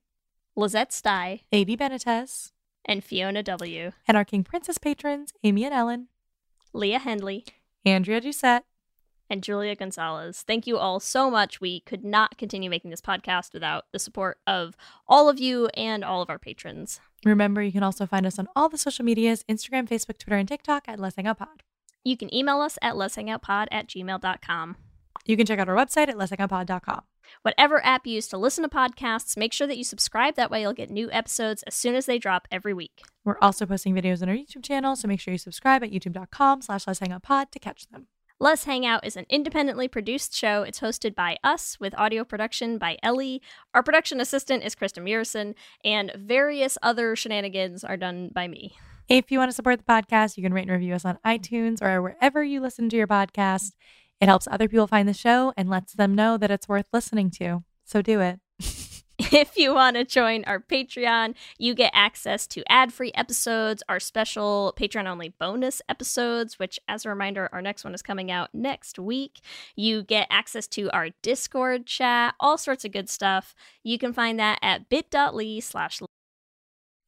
Speaker 5: Lizette Stye,
Speaker 6: A.B. Benitez,
Speaker 5: and Fiona W.
Speaker 6: and our King Princess patrons, Amy and Ellen,
Speaker 5: Leah Hendley,
Speaker 6: Andrea Doucette,
Speaker 5: and Julia Gonzalez. Thank you all so much. We could not continue making this podcast without the support of all of you and all of our patrons.
Speaker 6: Remember, you can also find us on all the social medias Instagram, Facebook, Twitter, and TikTok at Lez Hang Out Pod.
Speaker 5: You can email us at lez hang out pod at gmail.com.
Speaker 6: You can check out our website at lezhangoutpod.com.
Speaker 5: Whatever app you use to listen to podcasts, make sure that you subscribe. That way, you'll get new episodes as soon as they drop every week.
Speaker 6: We're also posting videos on our YouTube channel, so make sure you subscribe at youtube.com slash Lez Hang Out Pod to catch them.
Speaker 5: Lez Hang Out is an independently produced show. It's hosted by us with audio production by Ellie. Our production assistant is Krista Murison, and various other shenanigans are done by me.
Speaker 6: If you want to support the podcast, you can rate and review us on iTunes or wherever you listen to your podcast. It helps other people find the show and lets them know that it's worth listening to. So do it.
Speaker 5: If you want to join our Patreon, you get access to ad free episodes, our special Patreon only bonus episodes, which, as a reminder, our next one is coming out next week. You get access to our Discord chat, all sorts of good stuff. You can find that at bit.ly slash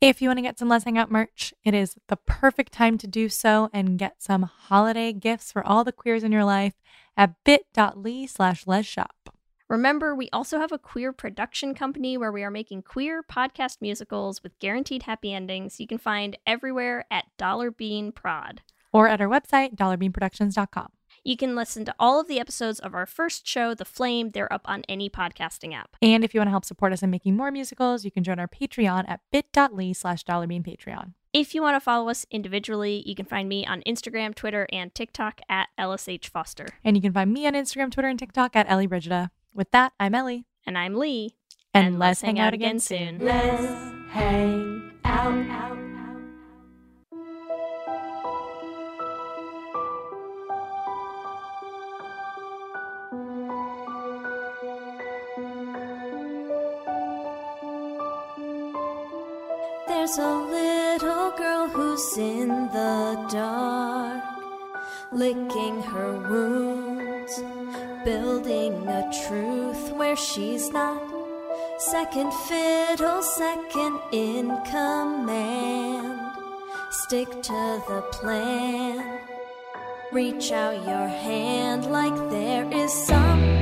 Speaker 6: If you want to get some Lez Hang Out merch, it is the perfect time to do so and get some holiday gifts for all the queers in your life at bit.ly slash les shop.
Speaker 5: Remember, we also have a queer production company where we are making queer podcast musicals with guaranteed happy endings. You can find everywhere at Dollar Bean Prod.
Speaker 6: Or at our website, dollarbeanproductions.com.
Speaker 5: You can listen to all of the episodes of our first show, The Flame. They're up on any podcasting app.
Speaker 6: And if you want to help support us in making more musicals, you can join our Patreon at bit.ly slash dollarbeanpatreon.
Speaker 5: If you want to follow us individually, you can find me on Instagram, Twitter, and TikTok at LSH Foster.
Speaker 6: And you can find me on Instagram, Twitter, and TikTok at Ellie Brigida. With that, I'm Ellie.
Speaker 5: And I'm Leigh.
Speaker 6: And, let's hang out again soon.
Speaker 4: Let's hang out. out.
Speaker 9: A little girl who's in the dark, licking her wounds, building a truth where she's not. Second fiddle, second in command. Stick to the plan. Reach out your hand like there is something